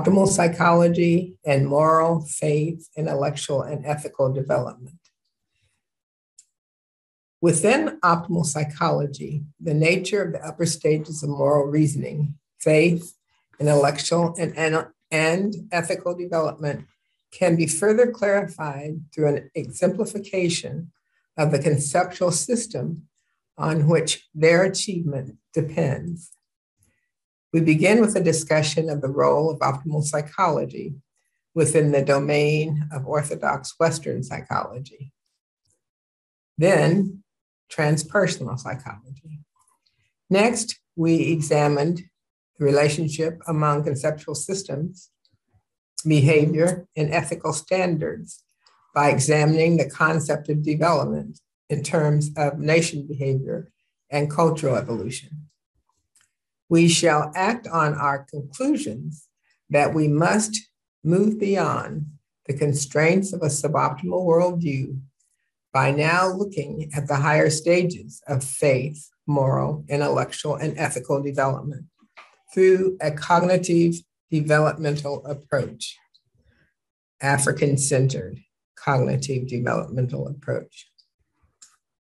optimal psychology and moral, faith, intellectual, and ethical development. Within optimal psychology, the nature of the upper stages of moral reasoning, faith, intellectual, and, and, and ethical development can be further clarified through an exemplification of the conceptual system on which their achievement depends. We begin with a discussion of the role of optimal psychology within the domain of orthodox Western psychology. Then, transpersonal psychology. Next, we examined the relationship among conceptual systems, behavior, and ethical standards by examining the concept of development in terms of nation behavior and cultural evolution we shall act on our conclusions that we must move beyond the constraints of a suboptimal worldview by now looking at the higher stages of faith, moral, intellectual, and ethical development through a cognitive developmental approach, African centered cognitive developmental approach.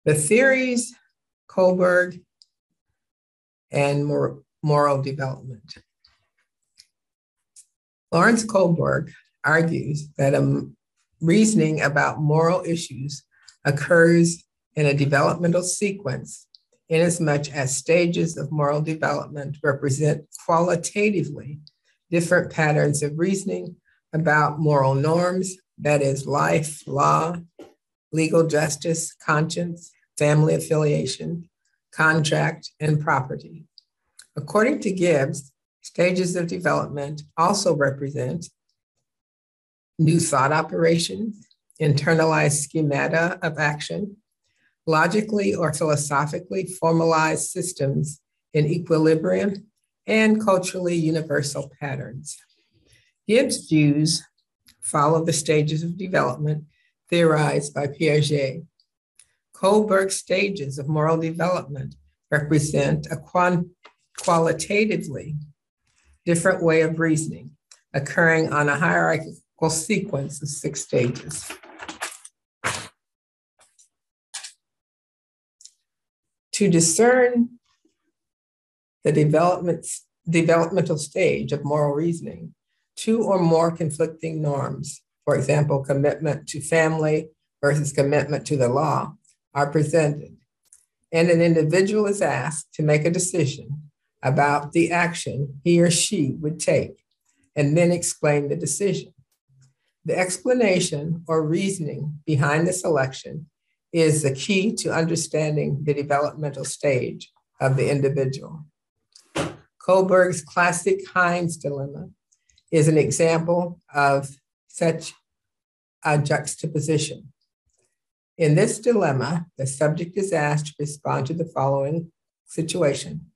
The theories, Kohlberg and moral development. Lawrence Kohlberg argues that a reasoning about moral issues occurs in a developmental sequence inasmuch as stages of moral development represent qualitatively different patterns of reasoning about moral norms, that is, life, law, legal justice, conscience, family affiliation, contract, and property. According to Gibbs, stages of development also represent new thought operations, internalized schemata of action, logically or philosophically formalized systems in equilibrium, and culturally universal patterns. Gibbs' views follow the stages of development theorized by Piaget. Kohlberg's stages of moral development represent a quant- qualitatively different way of reasoning occurring on a hierarchical sequence of six stages. To discern the development, developmental stage of moral reasoning, two or more conflicting norms, for example, commitment to family versus commitment to the law, are presented. And an individual is asked to make a decision about the action he or she would take and then explain the decision. The explanation or reasoning behind the selection is the key to understanding the developmental stage of the individual. Kohlberg's classic Heinz dilemma is an example of such a juxtaposition. In this dilemma, the subject is asked to respond to the following situation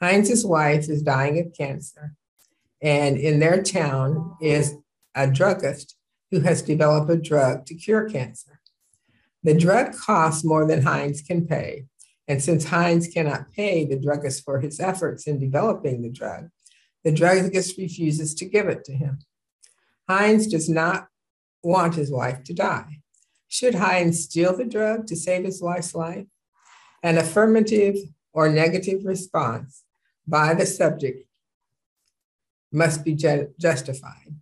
Heinz's wife is dying of cancer, and in their town is a druggist who has developed a drug to cure cancer. The drug costs more than Heinz can pay, and since Heinz cannot pay the druggist for his efforts in developing the drug, the druggist refuses to give it to him. Heinz does not want his wife to die. Should Heinz steal the drug to save his wife's life? An affirmative or negative response by the subject must be ju- justified.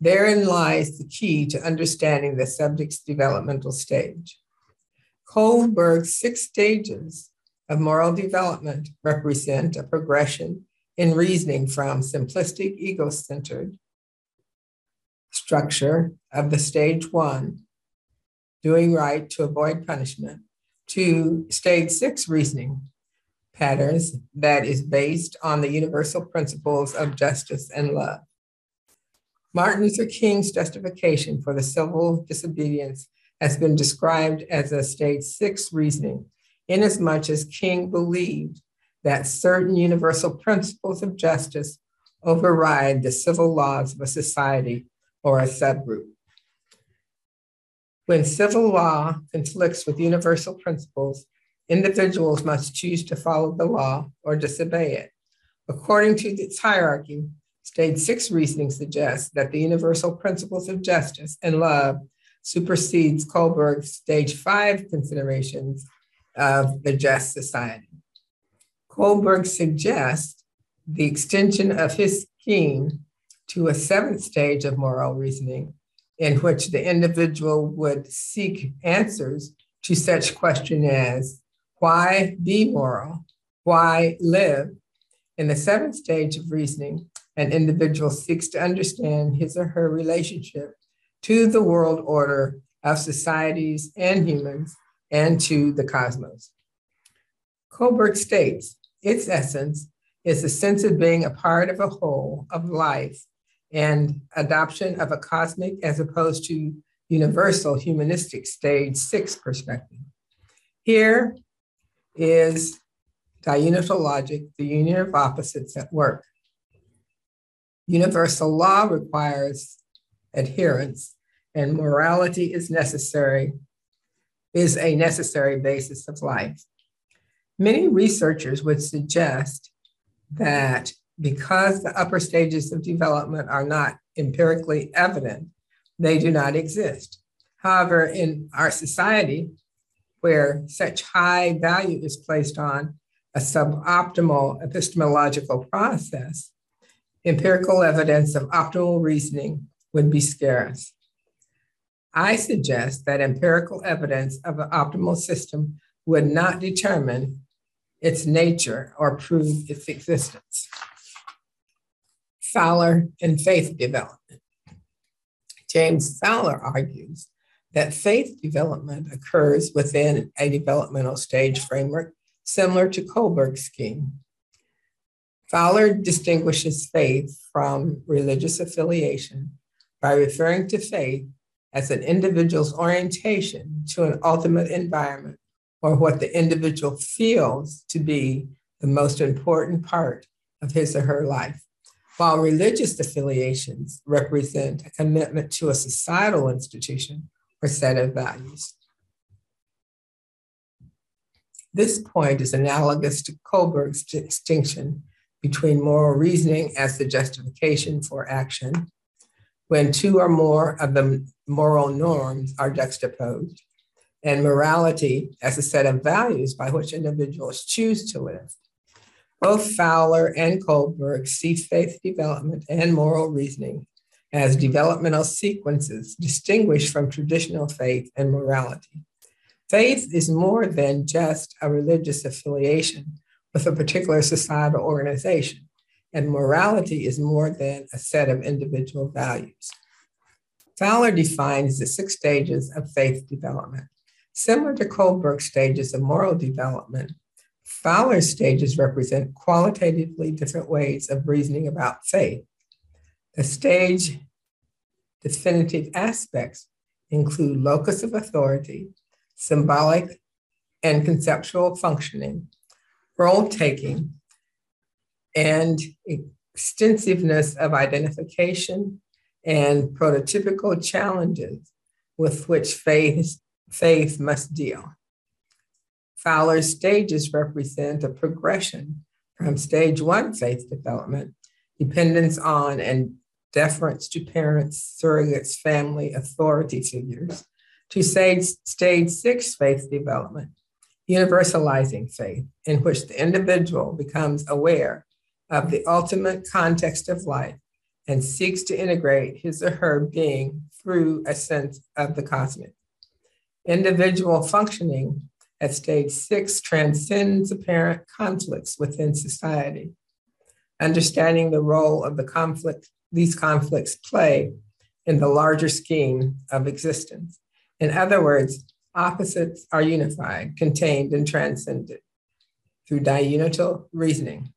Therein lies the key to understanding the subject's developmental stage. Kohlberg's six stages of moral development represent a progression in reasoning from simplistic ego centered structure of the stage one, doing right to avoid punishment, to stage six reasoning, patterns that is based on the universal principles of justice and love. Martin Luther King's justification for the civil disobedience has been described as a stage six reasoning, inasmuch as King believed that certain universal principles of justice override the civil laws of a society or a subgroup. When civil law conflicts with universal principles, individuals must choose to follow the law or disobey it. According to its hierarchy, Stage six reasoning suggests that the universal principles of justice and love supersedes Kohlberg's stage five considerations of the just society. Kohlberg suggests the extension of his scheme to a seventh stage of moral reasoning, in which the individual would seek answers to such questions as why be moral? Why live? In the seventh stage of reasoning, an individual seeks to understand his or her relationship to the world order of societies and humans and to the cosmos. Kohlberg states its essence is the sense of being a part of a whole of life and adoption of a cosmic as opposed to universal humanistic stage six perspective. Here is diunital logic, the union of opposites at work. Universal law requires adherence, and morality is necessary, is a necessary basis of life. Many researchers would suggest that because the upper stages of development are not empirically evident, they do not exist. However, in our society, where such high value is placed on a suboptimal epistemological process, empirical evidence of optimal reasoning would be scarce. I suggest that empirical evidence of an optimal system would not determine its nature or prove its existence. Fowler and faith development. James Fowler argues that faith development occurs within a developmental stage framework similar to Kohlberg's scheme. Fowler distinguishes faith from religious affiliation by referring to faith as an individual's orientation to an ultimate environment or what the individual feels to be the most important part of his or her life, while religious affiliations represent a commitment to a societal institution or set of values. This point is analogous to Kohlberg's distinction between moral reasoning as the justification for action, when two or more of the moral norms are juxtaposed, and morality as a set of values by which individuals choose to live. Both Fowler and Kohlberg see faith development and moral reasoning as developmental sequences distinguished from traditional faith and morality. Faith is more than just a religious affiliation with a particular societal organization, and morality is more than a set of individual values. Fowler defines the six stages of faith development. Similar to Kohlberg's stages of moral development, Fowler's stages represent qualitatively different ways of reasoning about faith. The stage definitive aspects include locus of authority, symbolic and conceptual functioning, role taking, and extensiveness of identification and prototypical challenges with which faith, faith must deal. Fowler's stages represent a progression from stage one faith development, dependence on and deference to parents, surrogates, family, authority figures, to stage, stage six faith development, universalizing faith, in which the individual becomes aware of the ultimate context of life and seeks to integrate his or her being through a sense of the cosmic. Individual functioning at stage six transcends apparent conflicts within society. Understanding the role of the conflict these conflicts play in the larger scheme of existence. In other words, opposites are unified, contained, and transcended through diunital reasoning.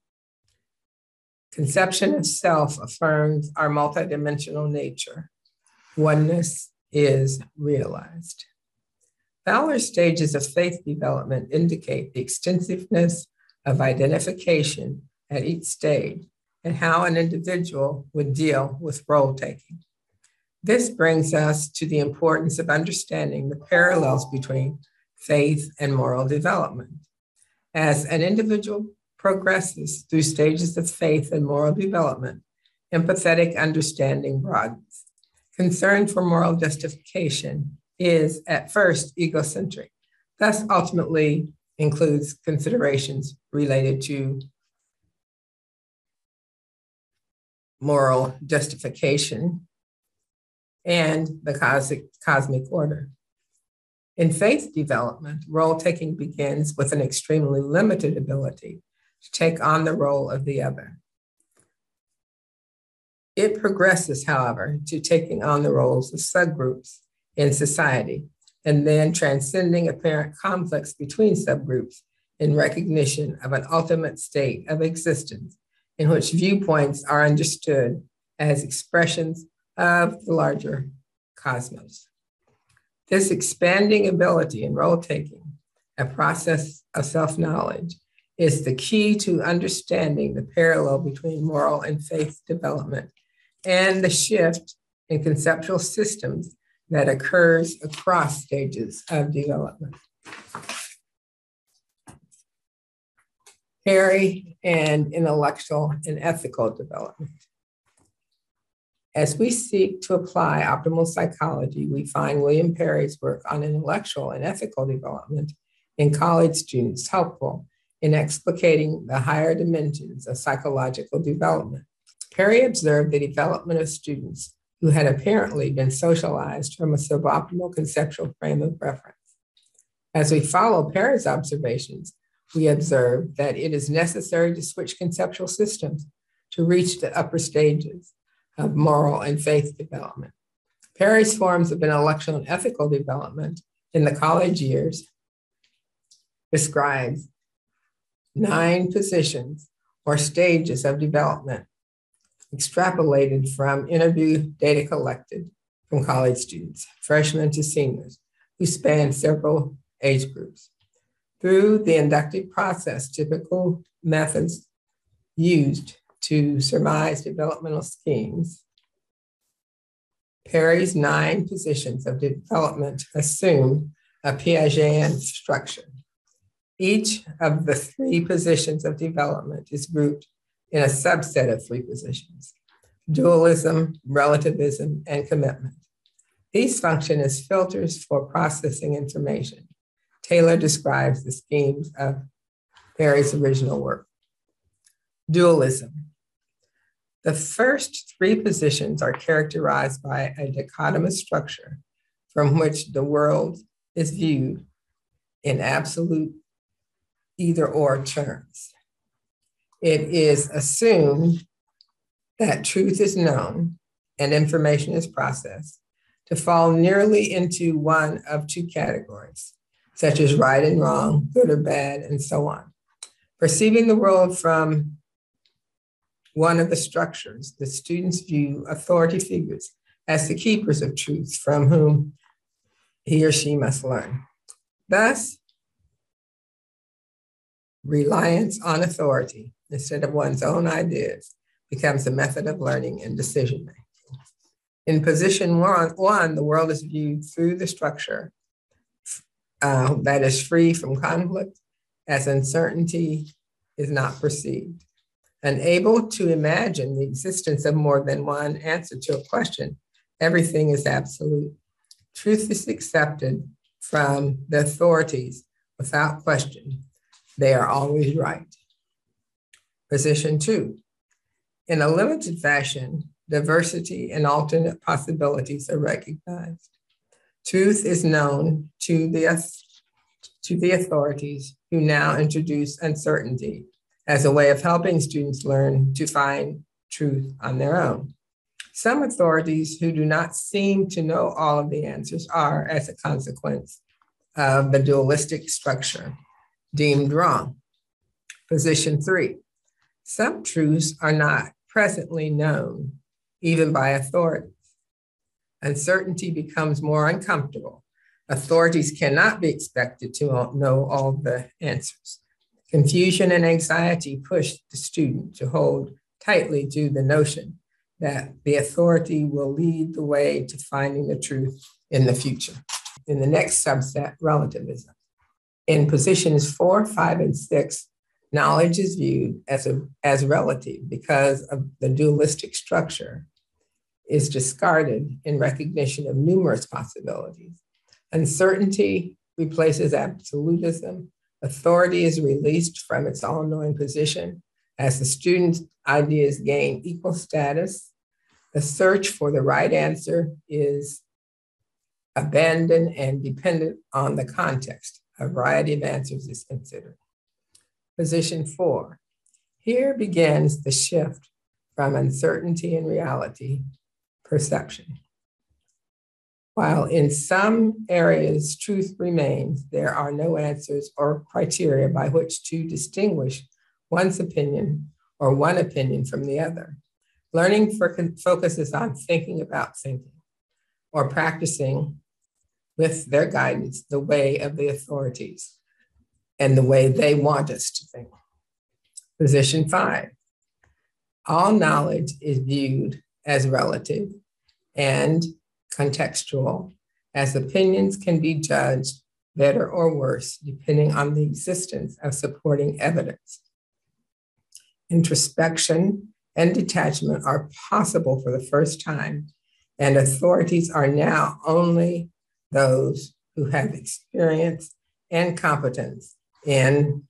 Conception of self affirms our multidimensional nature. Oneness is realized. Fowler's stages of faith development indicate the extensiveness of identification at each stage and how an individual would deal with role taking. This brings us to the importance of understanding the parallels between faith and moral development. As an individual progresses through stages of faith and moral development, empathetic understanding broadens. Concern for moral justification is at first egocentric, thus ultimately includes considerations related to moral justification and the cosmic, cosmic order. In faith development, role taking begins with an extremely limited ability to take on the role of the other. It progresses, however, to taking on the roles of subgroups in society and then transcending apparent conflicts between subgroups in recognition of an ultimate state of existence in which viewpoints are understood as expressions of the larger cosmos. This expanding ability in role taking, a process of self knowledge, is the key to understanding the parallel between moral and faith development and the shift in conceptual systems that occurs across stages of development. Perry and intellectual and ethical development. As we seek to apply optimal psychology, we find William Perry's work on intellectual and ethical development in college students helpful in explicating the higher dimensions of psychological development. Perry observed the development of students who had apparently been socialized from a suboptimal conceptual frame of reference. As we follow Perry's observations, we observe that it is necessary to switch conceptual systems to reach the upper stages of moral and faith development. Perry's forms of intellectual and ethical development in the college years describes nine positions or stages of development extrapolated from interview data collected from college students, freshmen to seniors, who span several age groups. Through the inductive process, typical methods used to surmise developmental schemes, Perry's nine positions of development assume a Piagetian structure. Each of the three positions of development is grouped in a subset of three positions dualism, relativism, and commitment. These function as filters for processing information. Taylor describes the schemes of Perry's original work. Dualism. The first three positions are characterized by a dichotomous structure from which the world is viewed in absolute either or terms. It is assumed that truth is known and information is processed to fall nearly into one of two categories, such as right and wrong, good or bad, and so on. Perceiving the world from one of the structures, the students view authority figures as the keepers of truth from whom he or she must learn. Thus, reliance on authority instead of one's own ideas becomes a method of learning and decision making. In position one, one the world is viewed through the structure uh, that is free from conflict as uncertainty is not perceived. Unable to imagine the existence of more than one answer to a question, everything is absolute. Truth is accepted from the authorities without question. They are always right. Position two. In a limited fashion, diversity and alternate possibilities are recognized. Truth is known to the, to the authorities who now introduce uncertainty as a way of helping students learn to find truth on their own. Some authorities who do not seem to know all of the answers are, as a consequence of the dualistic structure, deemed wrong. Position three some truths are not presently known, even by authorities. Uncertainty becomes more uncomfortable. Authorities cannot be expected to know all the answers. Confusion and anxiety push the student to hold tightly to the notion that the authority will lead the way to finding the truth in the future. In the next subset, relativism. In positions four, five, and six, knowledge is viewed as, a, as relative because of the dualistic structure is discarded in recognition of numerous possibilities. Uncertainty replaces absolutism. Authority is released from its all knowing position as the student's ideas gain equal status. The search for the right answer is abandoned and dependent on the context. A variety of answers is considered. Position four. Here begins the shift from uncertainty and reality perception. While in some areas truth remains, there are no answers or criteria by which to distinguish one's opinion or one opinion from the other. Learning focuses on thinking about thinking or practicing with their guidance the way of the authorities and the way they want us to think. Position five all knowledge is viewed as relative and contextual, as opinions can be judged better or worse depending on the existence of supporting evidence. Introspection and detachment are possible for the first time, and authorities are now only those who have experience and competence in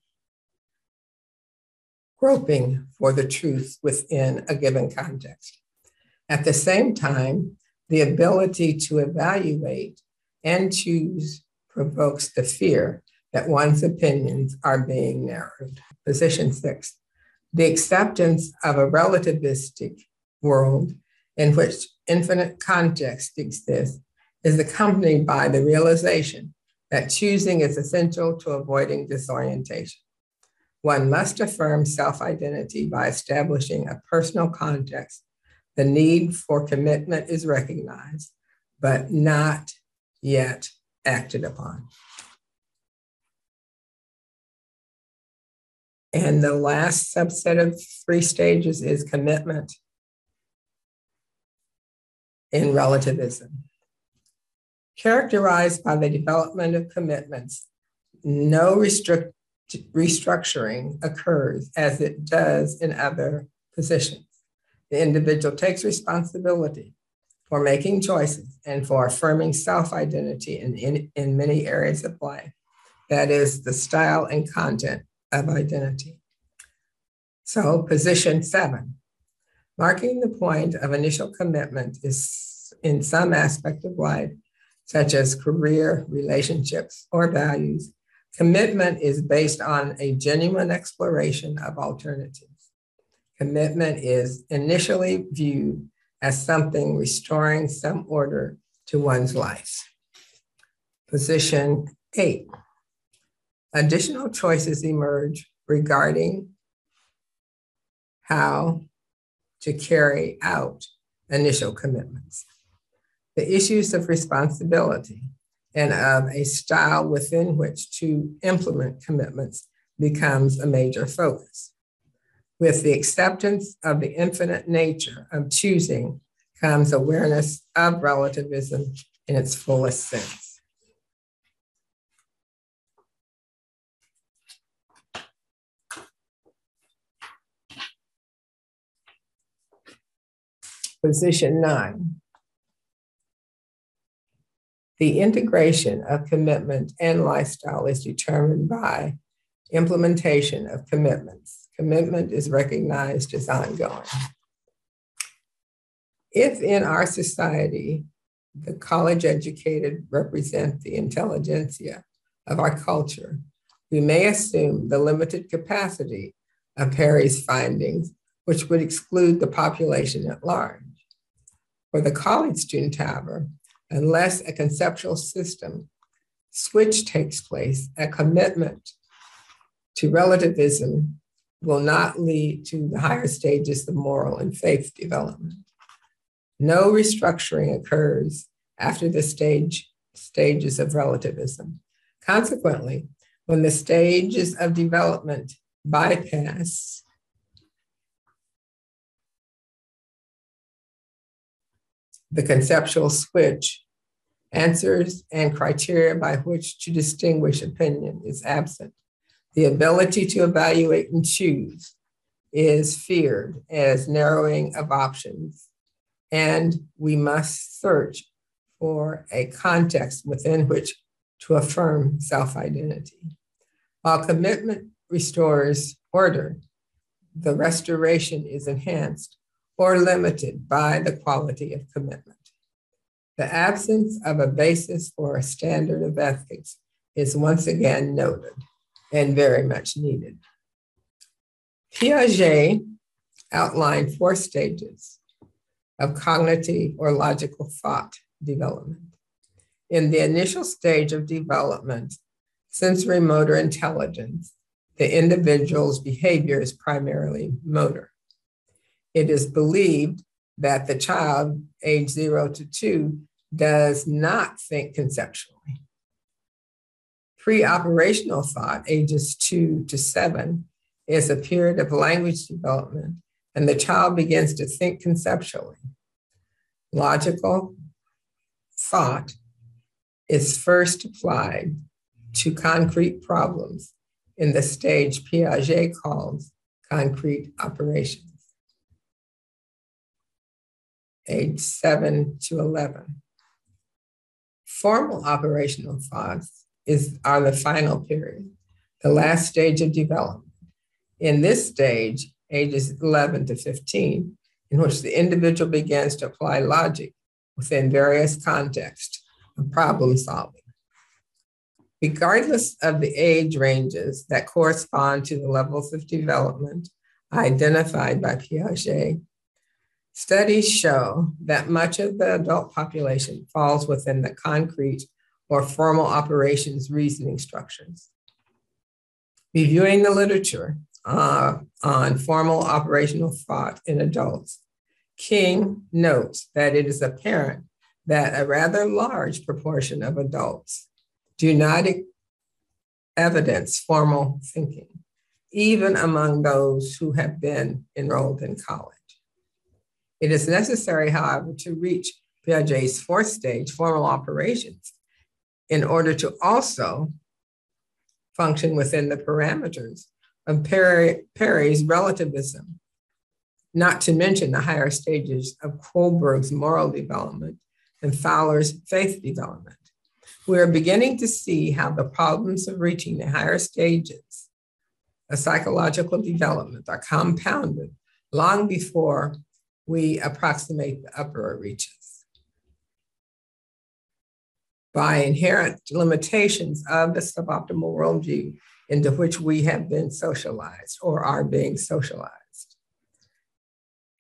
groping for the truth within a given context. At the same time, the ability to evaluate and choose provokes the fear that one's opinions are being narrowed. Position six, the acceptance of a relativistic world in which infinite context exists is accompanied by the realization that choosing is essential to avoiding disorientation. One must affirm self identity by establishing a personal context. The need for commitment is recognized, but not yet acted upon. And the last subset of three stages is commitment in relativism characterized by the development of commitments. No restrict, restructuring occurs as it does in other positions. The individual takes responsibility for making choices and for affirming self identity in, in, in many areas of life. That is the style and content of identity. So, position seven marking the point of initial commitment is in some aspect of life such as career, relationships, or values, commitment is based on a genuine exploration of alternatives. Commitment is initially viewed as something restoring some order to one's life. Position eight. Additional choices emerge regarding how to carry out initial commitments the issues of responsibility and of a style within which to implement commitments becomes a major focus. With the acceptance of the infinite nature of choosing comes awareness of relativism in its fullest sense. Position nine the integration of commitment and lifestyle is determined by implementation of commitments. Commitment is recognized as ongoing. If in our society, the college educated represent the intelligentsia of our culture, we may assume the limited capacity of Perry's findings, which would exclude the population at large. For the college student, however, unless a conceptual system switch takes place, a commitment to relativism will not lead to the higher stages of moral and faith development. No restructuring occurs after the stage stages of relativism. Consequently, when the stages of development bypass the conceptual switch, answers and criteria by which to distinguish opinion is absent. The ability to evaluate and choose is feared as narrowing of options, and we must search for a context within which to affirm self identity. While commitment restores order, the restoration is enhanced or limited by the quality of commitment. The absence of a basis for a standard of ethics is once again noted and very much needed. Piaget outlined four stages of cognitive or logical thought development. In the initial stage of development, sensory motor intelligence, the individual's behavior is primarily motor. It is believed that the child, age zero to two, does not think conceptually. Pre operational thought, ages two to seven, is a period of language development, and the child begins to think conceptually. Logical thought is first applied to concrete problems in the stage Piaget calls concrete operations. Age 7 to 11. Formal operational thoughts is, are the final period, the last stage of development. In this stage, ages 11 to 15, in which the individual begins to apply logic within various contexts of problem solving. Regardless of the age ranges that correspond to the levels of development identified by Piaget, studies show that much of the adult population falls within the concrete or formal operations reasoning structures. Reviewing the literature uh, on formal operational thought in adults, King notes that it is apparent that a rather large proportion of adults do not evidence formal thinking, even among those who have been enrolled in college. It is necessary, however, to reach Piaget's fourth stage, formal operations, in order to also function within the parameters of Perry, Perry's relativism, not to mention the higher stages of Kohlberg's moral development and Fowler's faith development. We are beginning to see how the problems of reaching the higher stages of psychological development are compounded long before we approximate the upper reaches. By inherent limitations of the suboptimal worldview into which we have been socialized or are being socialized.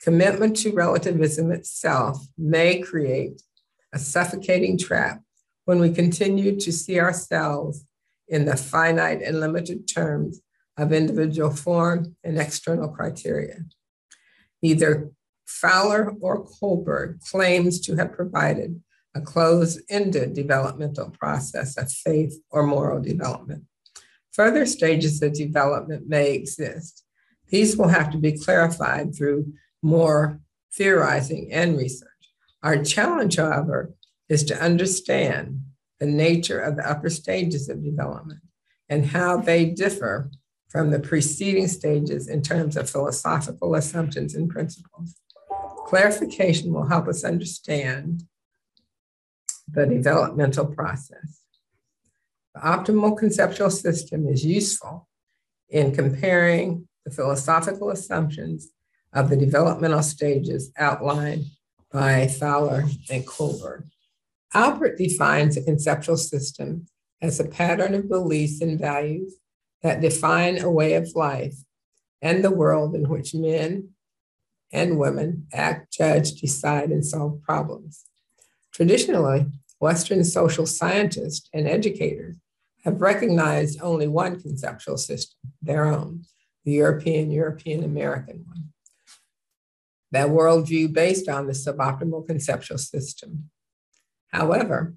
Commitment to relativism itself may create a suffocating trap when we continue to see ourselves in the finite and limited terms of individual form and external criteria. Neither Fowler or Kohlberg claims to have provided a closed-ended developmental process of faith or moral development. Further stages of development may exist. These will have to be clarified through more theorizing and research. Our challenge, however, is to understand the nature of the upper stages of development and how they differ from the preceding stages in terms of philosophical assumptions and principles. Clarification will help us understand the developmental process. The optimal conceptual system is useful in comparing the philosophical assumptions of the developmental stages outlined by Fowler and Kohlberg. Albert defines a conceptual system as a pattern of beliefs and values that define a way of life and the world in which men and women act, judge, decide, and solve problems. Traditionally, Western social scientists and educators have recognized only one conceptual system, their own, the European, European American one. That worldview based on the suboptimal conceptual system. However,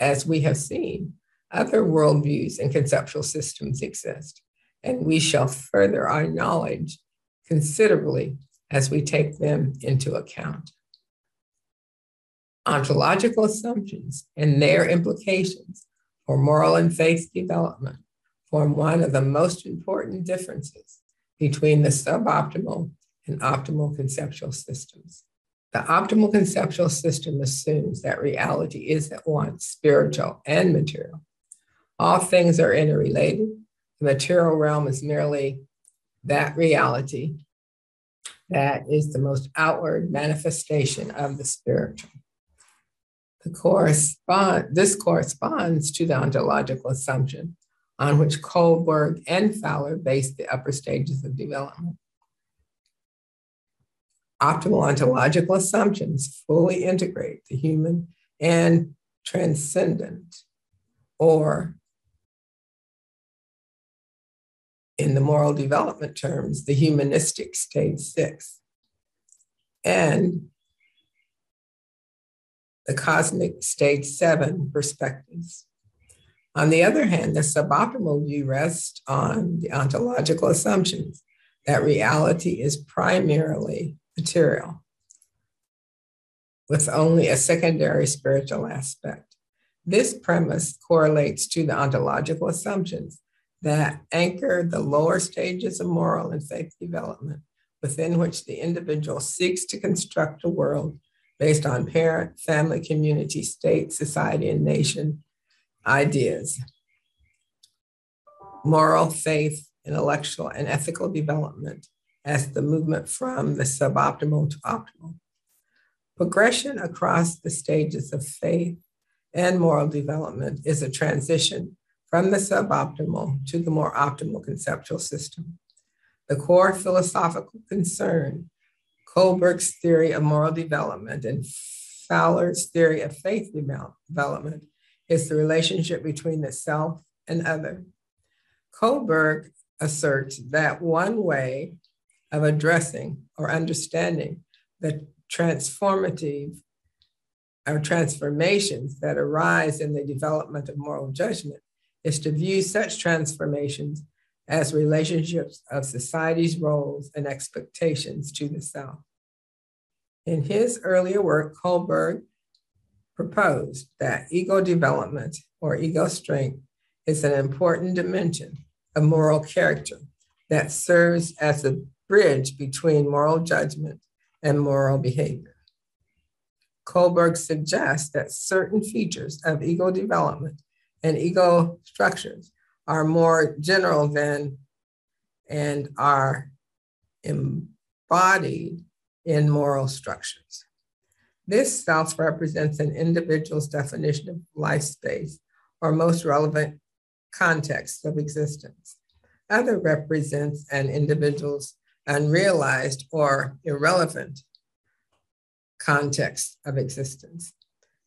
as we have seen, other worldviews and conceptual systems exist, and we shall further our knowledge considerably as we take them into account ontological assumptions and their implications for moral and faith development form one of the most important differences between the suboptimal and optimal conceptual systems. The optimal conceptual system assumes that reality is at once spiritual and material. All things are interrelated. The material realm is merely that reality that is the most outward manifestation of the spiritual. Correspond, this corresponds to the ontological assumption on which Kohlberg and Fowler based the upper stages of development. Optimal ontological assumptions fully integrate the human and transcendent, or in the moral development terms, the humanistic stage six, and the cosmic stage seven perspectives. On the other hand, the suboptimal view rests on the ontological assumptions that reality is primarily material, with only a secondary spiritual aspect. This premise correlates to the ontological assumptions that anchor the lower stages of moral and faith development, within which the individual seeks to construct a world based on parent, family, community, state, society, and nation ideas. Moral, faith, intellectual, and ethical development as the movement from the suboptimal to optimal. Progression across the stages of faith and moral development is a transition from the suboptimal to the more optimal conceptual system. The core philosophical concern, Kohlberg's theory of moral development and Fowler's theory of faith development, is the relationship between the self and other. Kohlberg asserts that one way of addressing or understanding the transformative or transformations that arise in the development of moral judgment is to view such transformations as relationships of society's roles and expectations to the self. In his earlier work, Kohlberg proposed that ego development or ego strength is an important dimension of moral character that serves as a bridge between moral judgment and moral behavior. Kohlberg suggests that certain features of ego development and ego structures are more general than and are embodied in moral structures. This self represents an individual's definition of life space or most relevant context of existence. Other represents an individual's unrealized or irrelevant context of existence.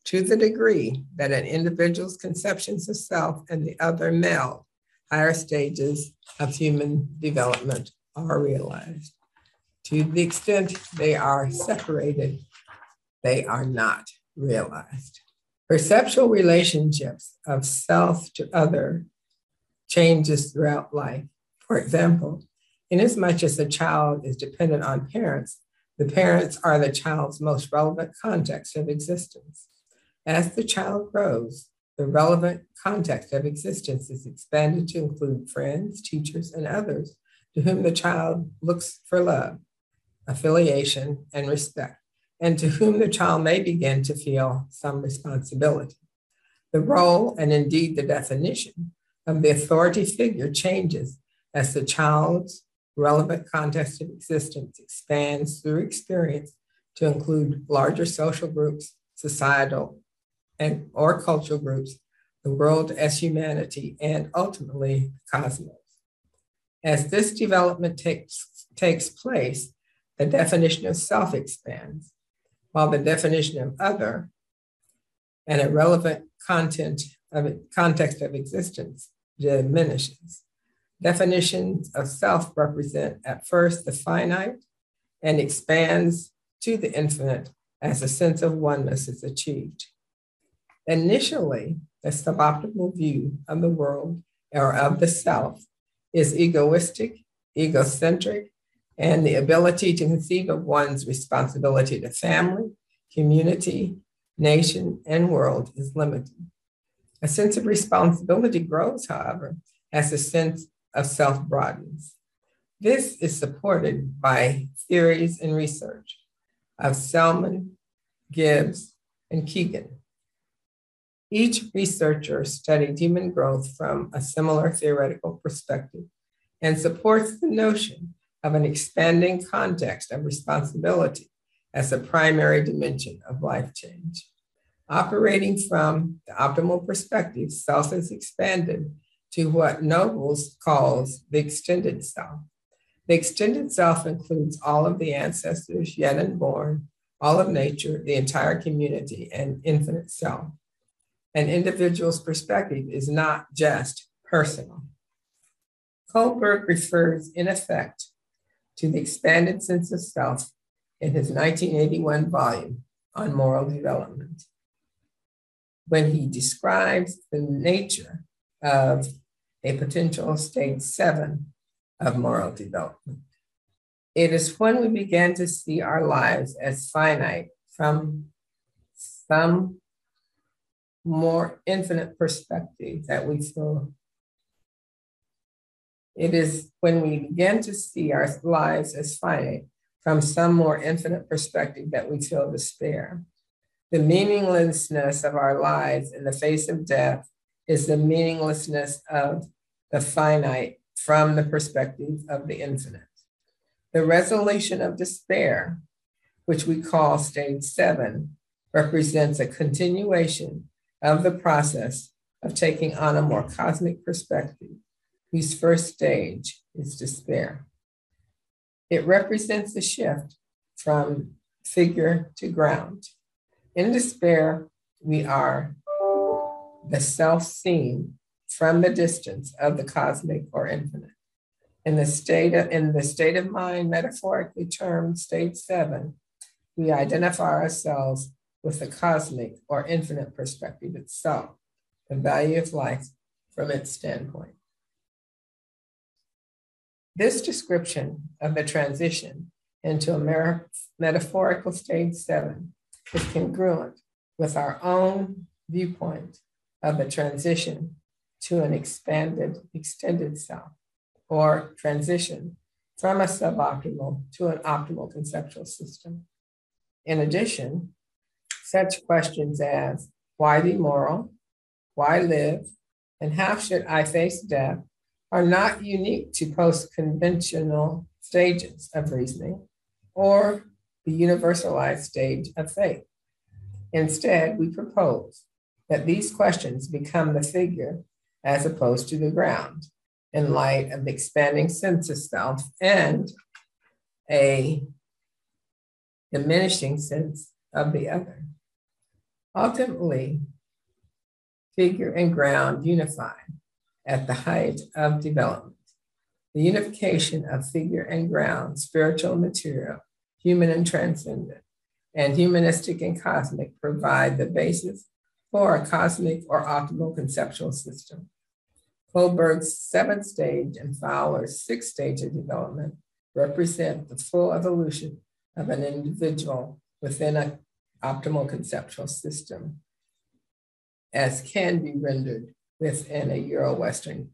To the degree that an individual's conceptions of self and the other meld, higher stages of human development are realized. To the extent they are separated, they are not realized. Perceptual relationships of self to other changes throughout life. For example, inasmuch as the child is dependent on parents, the parents are the child's most relevant context of existence. As the child grows, the relevant context of existence is expanded to include friends, teachers, and others to whom the child looks for love, affiliation, and respect and to whom the child may begin to feel some responsibility. The role, and indeed the definition, of the authority figure changes as the child's relevant context of existence expands through experience to include larger social groups, societal and or cultural groups, the world as humanity, and ultimately the cosmos. As this development takes, takes place, the definition of self expands, while the definition of other and a relevant content of context of existence diminishes. Definitions of self represent at first the finite and expands to the infinite as a sense of oneness is achieved. Initially, the suboptimal view of the world or of the self is egoistic, egocentric, and the ability to conceive of one's responsibility to family, community, nation, and world is limited. A sense of responsibility grows, however, as the sense of self broadens. This is supported by theories and research of Selman, Gibbs, and Kegan. Each researcher studied human growth from a similar theoretical perspective and supports the notion of an expanding context of responsibility as a primary dimension of life change. Operating from the optimal perspective, self is expanded to what Nobles calls the extended self. The extended self includes all of the ancestors yet unborn, all of nature, the entire community, and infinite self. An individual's perspective is not just personal. Kohlberg refers, in effect, to the expanded sense of self in his 1981 volume on moral development. When he describes the nature of a potential stage seven of moral development. It is when we begin to see our lives as finite from some more infinite perspective that we feel. It is when we begin to see our lives as finite from some more infinite perspective that we feel despair. The meaninglessness of our lives in the face of death is the meaninglessness of the finite from the perspective of the infinite. The resolution of despair, which we call stage seven, represents a continuation of the process of taking on a more cosmic perspective, whose first stage is despair. It represents a shift from figure to ground. In despair, we are the self seen from the distance of the cosmic or infinite. In the state of, in the state of mind, metaphorically termed state seven, we identify ourselves with the cosmic or infinite perspective itself, the value of life from its standpoint. This description of the transition into a metaphorical stage seven is congruent with our own viewpoint of the transition to an expanded, extended self, or transition from a suboptimal to an optimal conceptual system. In addition, such questions as why be moral, why live, and how should I face death are not unique to post conventional stages of reasoning or the universalized stage of faith. Instead, we propose that these questions become the figure as opposed to the ground in light of the expanding sense of self and a diminishing sense of the other. Ultimately, figure and ground unify at the height of development. The unification of figure and ground, spiritual and material, human and transcendent, and humanistic and cosmic provide the basis for a cosmic or optimal conceptual system. Kohlberg's seventh stage and Fowler's sixth stage of development represent the full evolution of an individual within an optimal conceptual system, as can be rendered within a Euro-Western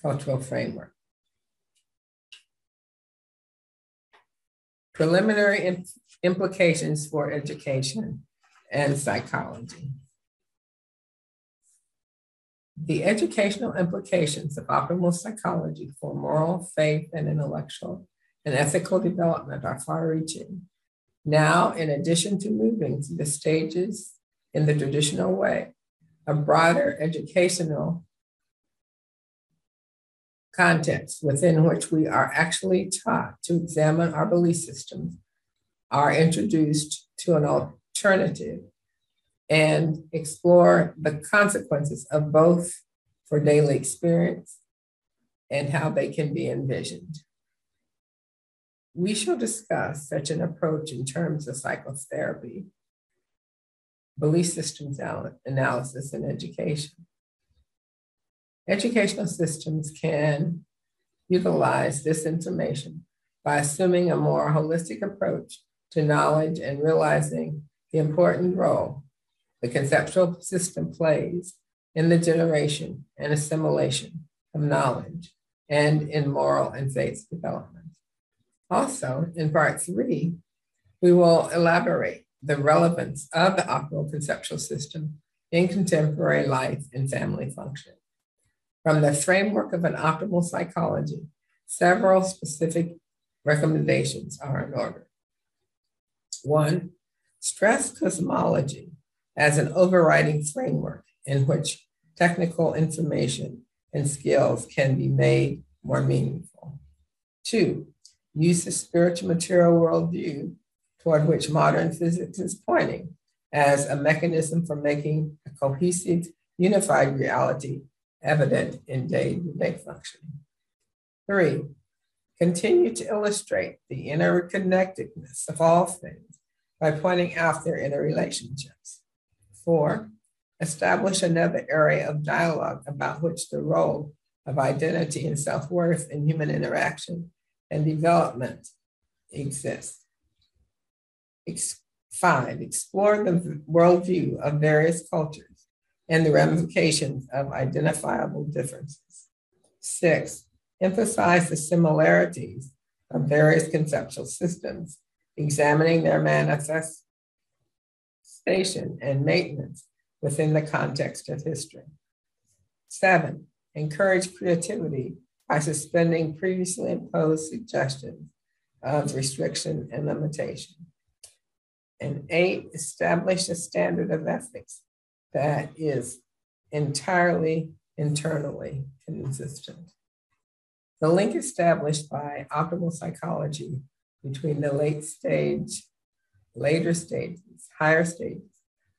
cultural framework. Preliminary imp implications for education and psychology. The educational implications of optimal psychology for moral, faith, and intellectual and ethical development are far reaching. Now, in addition to moving through the stages in the traditional way, a broader educational context within which we are actually taught to examine our belief systems are introduced to an alternative and explore the consequences of both for daily experience and how they can be envisioned. We shall discuss such an approach in terms of psychotherapy, belief systems analysis, and education. Educational systems can utilize this information by assuming a more holistic approach to knowledge and realizing the important role the conceptual system plays in the generation and assimilation of knowledge and in moral and faith development. Also, in part three, we will elaborate the relevance of the optimal conceptual system in contemporary life and family function. From the framework of an optimal psychology, several specific recommendations are in order. One, stress cosmology as an overriding framework in which technical information and skills can be made more meaningful. Two, use the spiritual material worldview toward which modern physics is pointing as a mechanism for making a cohesive, unified reality evident in day to day functioning. Three, continue to illustrate the interconnectedness of all things by pointing out their interrelationships. Four, establish another area of dialogue about which the role of identity and self worth in human interaction and development exists. Ex- five, explore the worldview of various cultures and the ramifications of identifiable differences. Six, emphasize the similarities of various conceptual systems, examining their manifestation and maintenance within the context of history. Seven, encourage creativity by suspending previously imposed suggestions of restriction and limitation. And eight, establish a standard of ethics that is entirely internally consistent. The link established by optimal psychology between the late stage, later stages, higher stages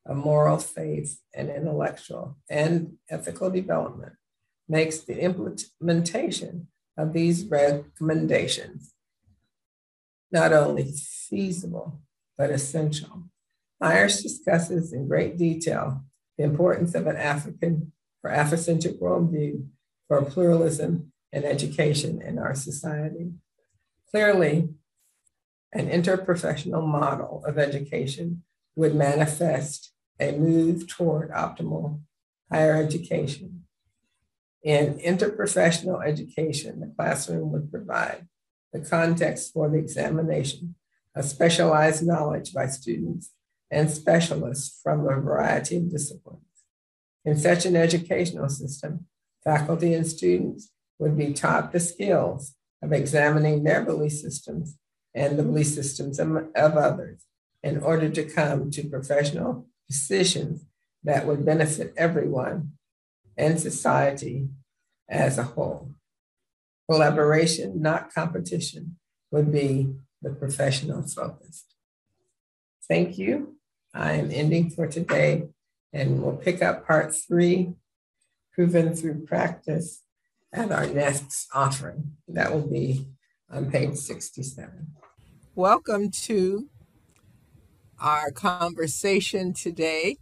of moral faith and intellectual and ethical development makes the implementation of these recommendations not only feasible, but essential. Myers discusses in great detail the importance of an African or Afrocentric worldview for pluralism and education in our society. Clearly, an interprofessional model of education would manifest a move toward optimal higher education. In interprofessional education, the classroom would provide the context for the examination of specialized knowledge by students and specialists from a variety of disciplines. In such an educational system, faculty and students would be taught the skills of examining their belief systems and the belief systems of others in order to come to professional decisions that would benefit everyone and society as a whole. Collaboration, not competition, would be the professional focus. Thank you. I am ending for today, and we'll pick up part three, proven through practice, at our next offering. That will be on page 67. Welcome to our conversation today.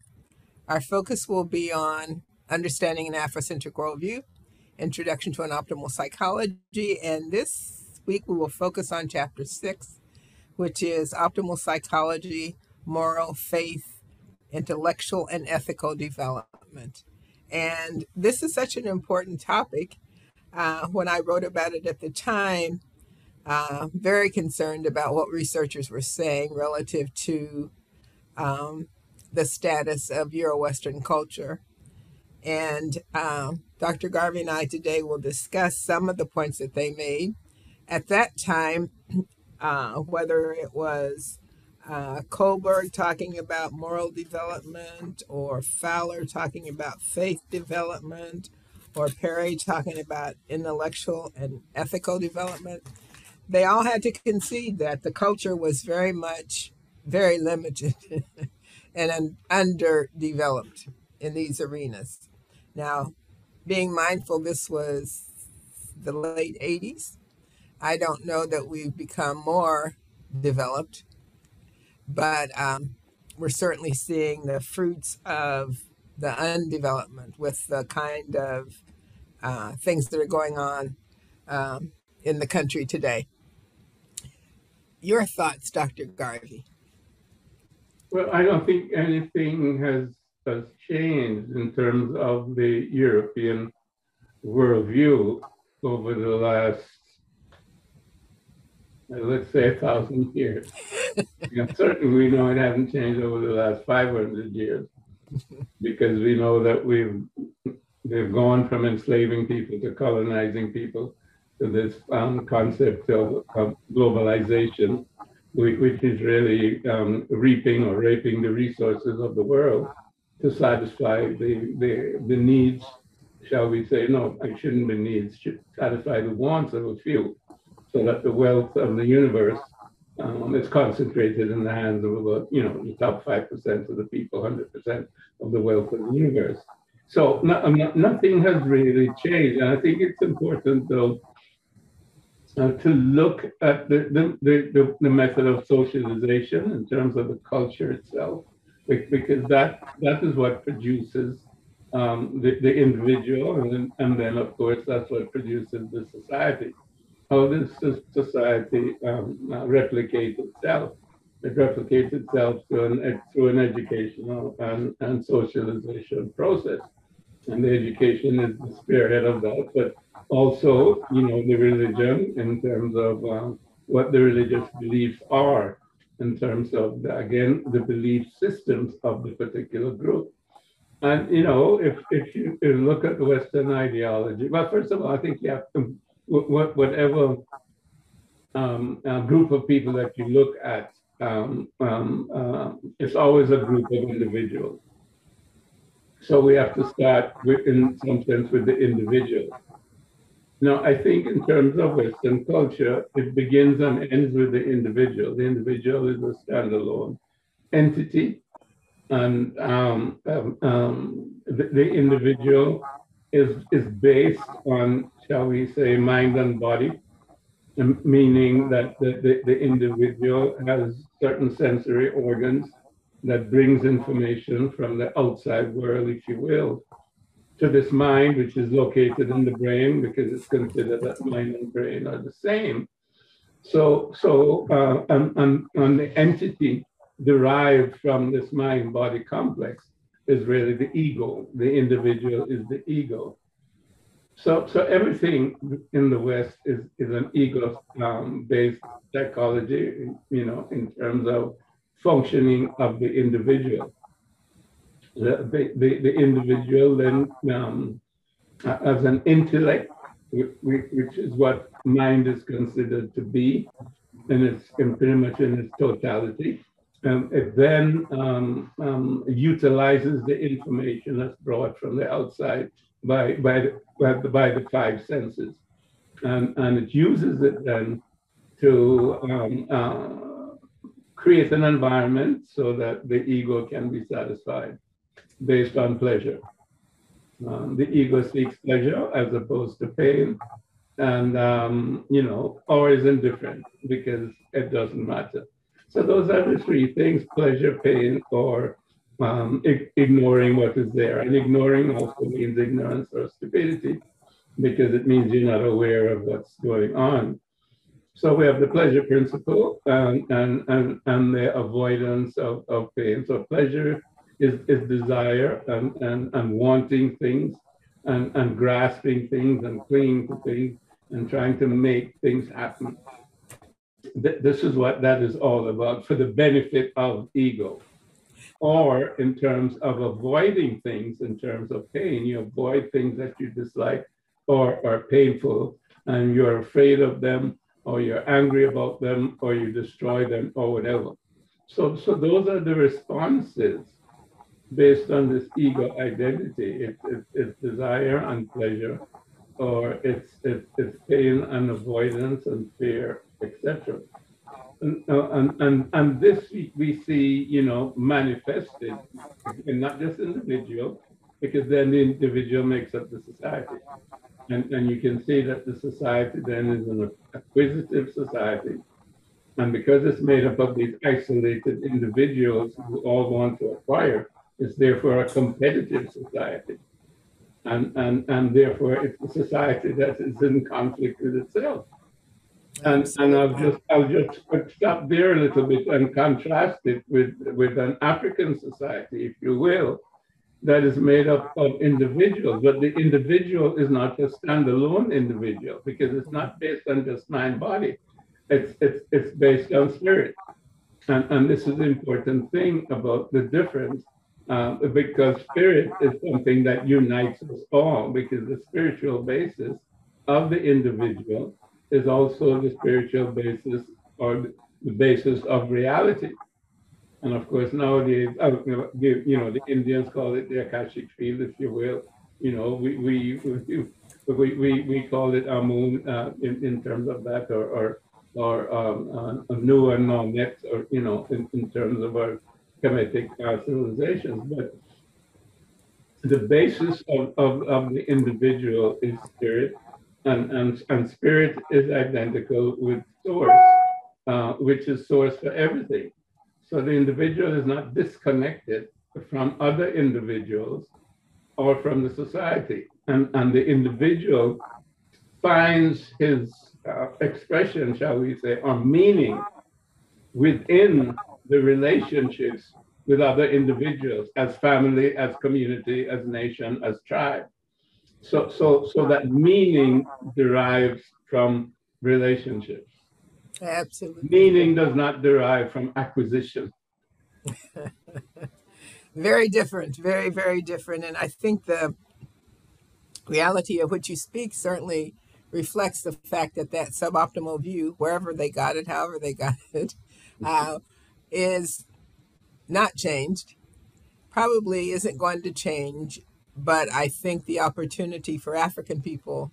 Our focus will be on understanding an Afrocentric worldview, introduction to an optimal psychology, and this week we will focus on chapter six, which is optimal psychology, moral faith, intellectual and ethical development. And this is such an important topic uh, when I wrote about it at the time, uh, very concerned about what researchers were saying relative to um, the status of Euro Western culture. And um, Dr. Garvey and I today will discuss some of the points that they made. At that time, uh, whether it was uh, Kohlberg talking about moral development or Fowler talking about faith development or Perry talking about intellectual and ethical development, they all had to concede that the culture was very much very limited and underdeveloped in these arenas. Now, being mindful this was the late 80s, I don't know that we've become more developed, but um, we're certainly seeing the fruits of the undevelopment with the kind of uh, things that are going on um, in the country today. Your thoughts, Dr. Garvey? Well, I don't think anything has, has changed in terms of the European worldview over the last, let's say, a thousand years. you know, certainly, we know it hasn't changed over the last 500 years because we know that we've they've gone from enslaving people to colonizing people to this um, concept of, of globalization, which, which, is really um, reaping or raping the resources of the world to satisfy the, the, the needs, shall we say, no, it shouldn't be needs, should satisfy the wants of a few, so that the wealth of the universe um, is concentrated in the hands of about, you know, the top 5% of the people, 100% of the wealth of the universe. So no, nothing has really changed. And I think it's important, though, uh, to look at the, the, the, the, method of socialization in terms of the culture itself, because that, that is what produces um, the, the individual, and then, and then, of course, that's what produces the society. How does society um, uh, replicate itself? It replicates itself through an, through an educational and, and socialization process. And the education is the spearhead of that. But also, you know, the religion in terms of uh, what the religious beliefs are, in terms of, the, again, the belief systems of the particular group. And, you know, if, if you look at Western ideology, well, first of all, I think you have to, whatever um, uh, group of people that you look at, um, um, uh, it's always a group of individuals. So we have to start with, in some sense, with the individual. Now, I think in terms of Western culture, it begins and ends with the individual. The individual is a standalone entity, and um, um, um, the, the, individual is is based on, shall we say, mind and body, meaning that the, the, the individual has certain sensory organs that brings information from the outside world, if you will, to this mind, which is located in the brain because it's considered that mind and brain are the same. So, so uh, and, and, and the entity derived from this mind body complex is really the ego. The individual is the ego. So, so everything in the West is, is an ego um, based psychology, you know, in terms of functioning of the individual the, the, the individual then um, as an intellect, which is what mind is considered to be, and it's in pretty much in its totality. Um, it then um, um, utilizes the information that's brought from the outside by, by, the, by, the, by the five senses. And, and it uses it then to um, uh, create an environment so that the ego can be satisfied based on pleasure. Um, the ego seeks pleasure as opposed to pain, and um, you know, or is indifferent because it doesn't matter. So those are the three things: pleasure, pain, or um, ignoring what is there. And ignoring also means ignorance or stupidity, because it means you're not aware of what's going on. So we have the pleasure principle and and and, and the avoidance of, of pain. So pleasure is, is desire and, and, and wanting things and, and grasping things and clinging to things and trying to make things happen. Th- this is what that is all about for the benefit of ego. Or in terms of avoiding things, in terms of pain, you avoid things that you dislike or are painful and you're afraid of them or you're angry about them or you destroy them or whatever. So, so those are the responses based on this ego identity. It, it, it's desire and pleasure, or it's, it, it's pain and avoidance and fear, etc. And, uh, and, and, and this we, we see, you know, manifested and not just individual, because then the individual makes up the society. And, and you can see that the society then is an acquisitive society. And because it's made up of these isolated individuals who all want to acquire, it's therefore a competitive society. And, and, and therefore it's a society that is in conflict with itself. And, and I'll just I'll just stop there a little bit and contrast it with, with an African society, if you will, that is made up of individuals, but the individual is not a standalone individual because it's not based on just mind body. It's it's it's based on spirit. And, and this is the important thing about the difference uh, because spirit is something that unites us all because the spiritual basis of the individual is also the spiritual basis or the basis of reality. And of course, nowadays, uh, you know, the Indians call it the Akashic field, if you will. You know, we we we we, we call it Amun uh, in, in terms of that, or or, or um, uh, new and non or you know, in, in terms of our Kemetic uh, civilizations. But the basis of, of, of the individual is spirit, and, and, and spirit is identical with source, uh, which is source for everything. So the individual is not disconnected from other individuals or from the society. And, and the individual finds his uh, expression, shall we say, or meaning within the relationships with other individuals as family, as community, as nation, as tribe. So, so, so that meaning derives from relationships. Absolutely. Meaning does not derive from acquisition. very different, very, very different. And I think the reality of which you speak certainly reflects the fact that that suboptimal view, wherever they got it, however they got it, uh, is not changed, probably isn't going to change. But I think the opportunity for African people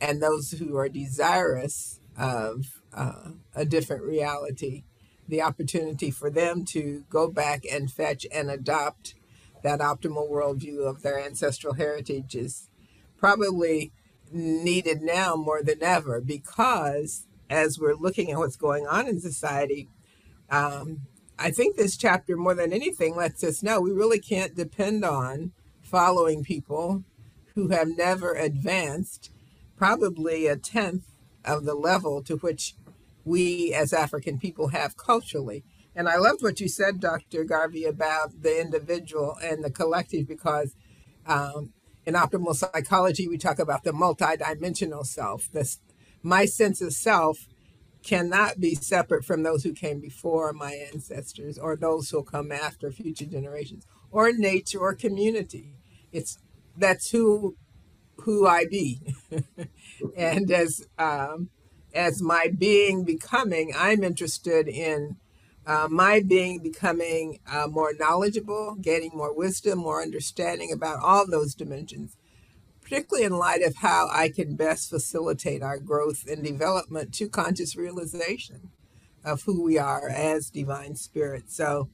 and those who are desirous of uh, a different reality, the opportunity for them to go back and fetch and adopt that optimal worldview of their ancestral heritage is probably needed now more than ever because as we're looking at what's going on in society, um, I think this chapter, more than anything, lets us know we really can't depend on following people who have never advanced probably a tenth of the level to which we as African people have culturally. And I loved what you said, Dr. Garvey, about the individual and the collective, because um, in optimal psychology, we talk about the multidimensional self. This, my sense of self cannot be separate from those who came before my ancestors or those who will come after future generations or nature or community. It's that's who who I be. and as um, as my being becoming, I'm interested in uh, my being becoming uh, more knowledgeable, gaining more wisdom, more understanding about all those dimensions, particularly in light of how I can best facilitate our growth and development to conscious realization of who we are as divine spirit. So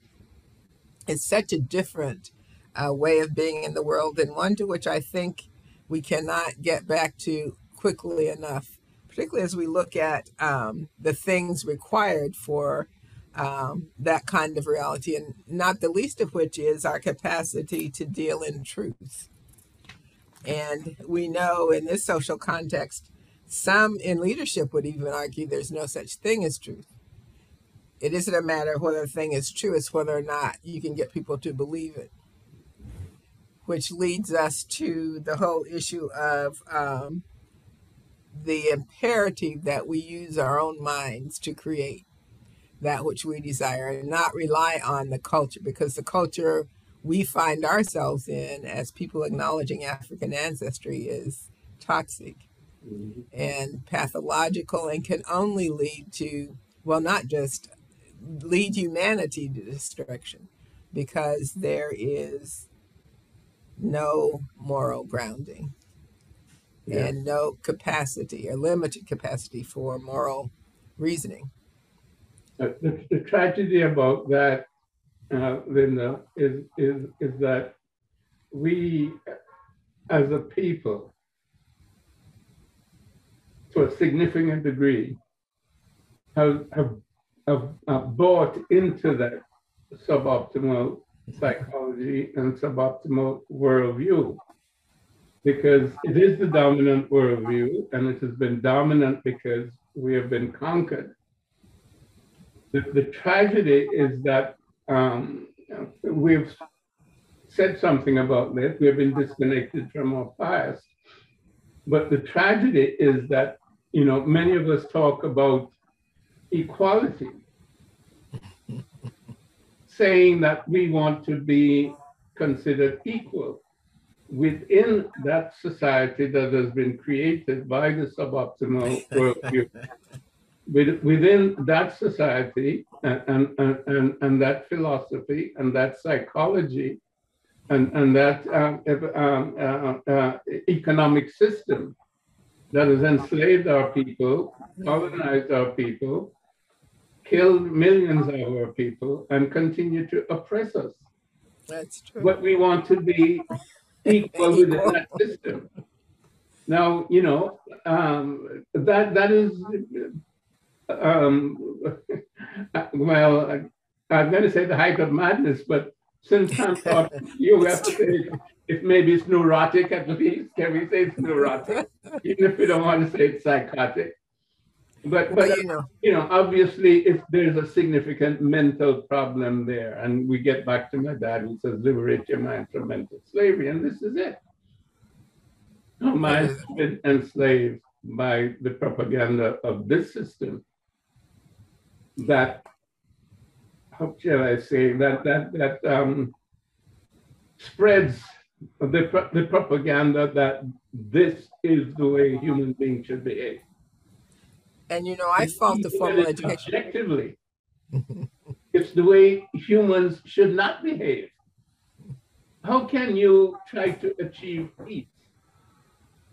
it's such a different uh, way of being in the world and one to which I think we cannot get back to quickly enough particularly as we look at um, the things required for um, that kind of reality, and not the least of which is our capacity to deal in truth. And we know in this social context, some in leadership would even argue there's no such thing as truth. It isn't a matter of whether a thing is true, it's whether or not you can get people to believe it. Which leads us to the whole issue of um, the imperative that we use our own minds to create that which we desire and not rely on the culture because the culture we find ourselves in as people acknowledging African ancestry is toxic mm-hmm. and pathological and can only lead to, well, not just lead humanity to destruction because there is no moral grounding yeah. and no capacity or limited capacity for moral reasoning. The, the, tragedy about that, uh, Linda, is, is, is that we as a people, to a significant degree, have, have, have uh, bought into that suboptimal psychology and suboptimal worldview because it is the dominant worldview and it has been dominant because we have been conquered. The, the tragedy is that um, we've said something about this. We have been disconnected from our past. But the tragedy is that, you know, many of us talk about equality, saying that we want to be considered equal within that society that has been created by the suboptimal worldview. within that society and, and, and, and that philosophy and that psychology and, and that um, um, uh, uh, economic system that has enslaved our people, colonized our people, killed millions of our people, and continue to oppress us. That's true. But we want to be equal within that system. Now, you know, um, that that is, um, well, I'm going to say the height of madness, but since I'm talking, you have to say if maybe it's neurotic at least. Can we say it's neurotic, even if we don't want to say it's psychotic? But but you know, you know, obviously, if there's a significant mental problem there, and we get back to my dad who says, "Liberate your mind from mental slavery," and this is it. Our minds have been enslaved by the propaganda of this system. That how shall I say that that that um, spreads the the propaganda that this is the way human beings should behave. And you know, I felt the formal education. Objectively, it's the way humans should not behave. How can you try to achieve peace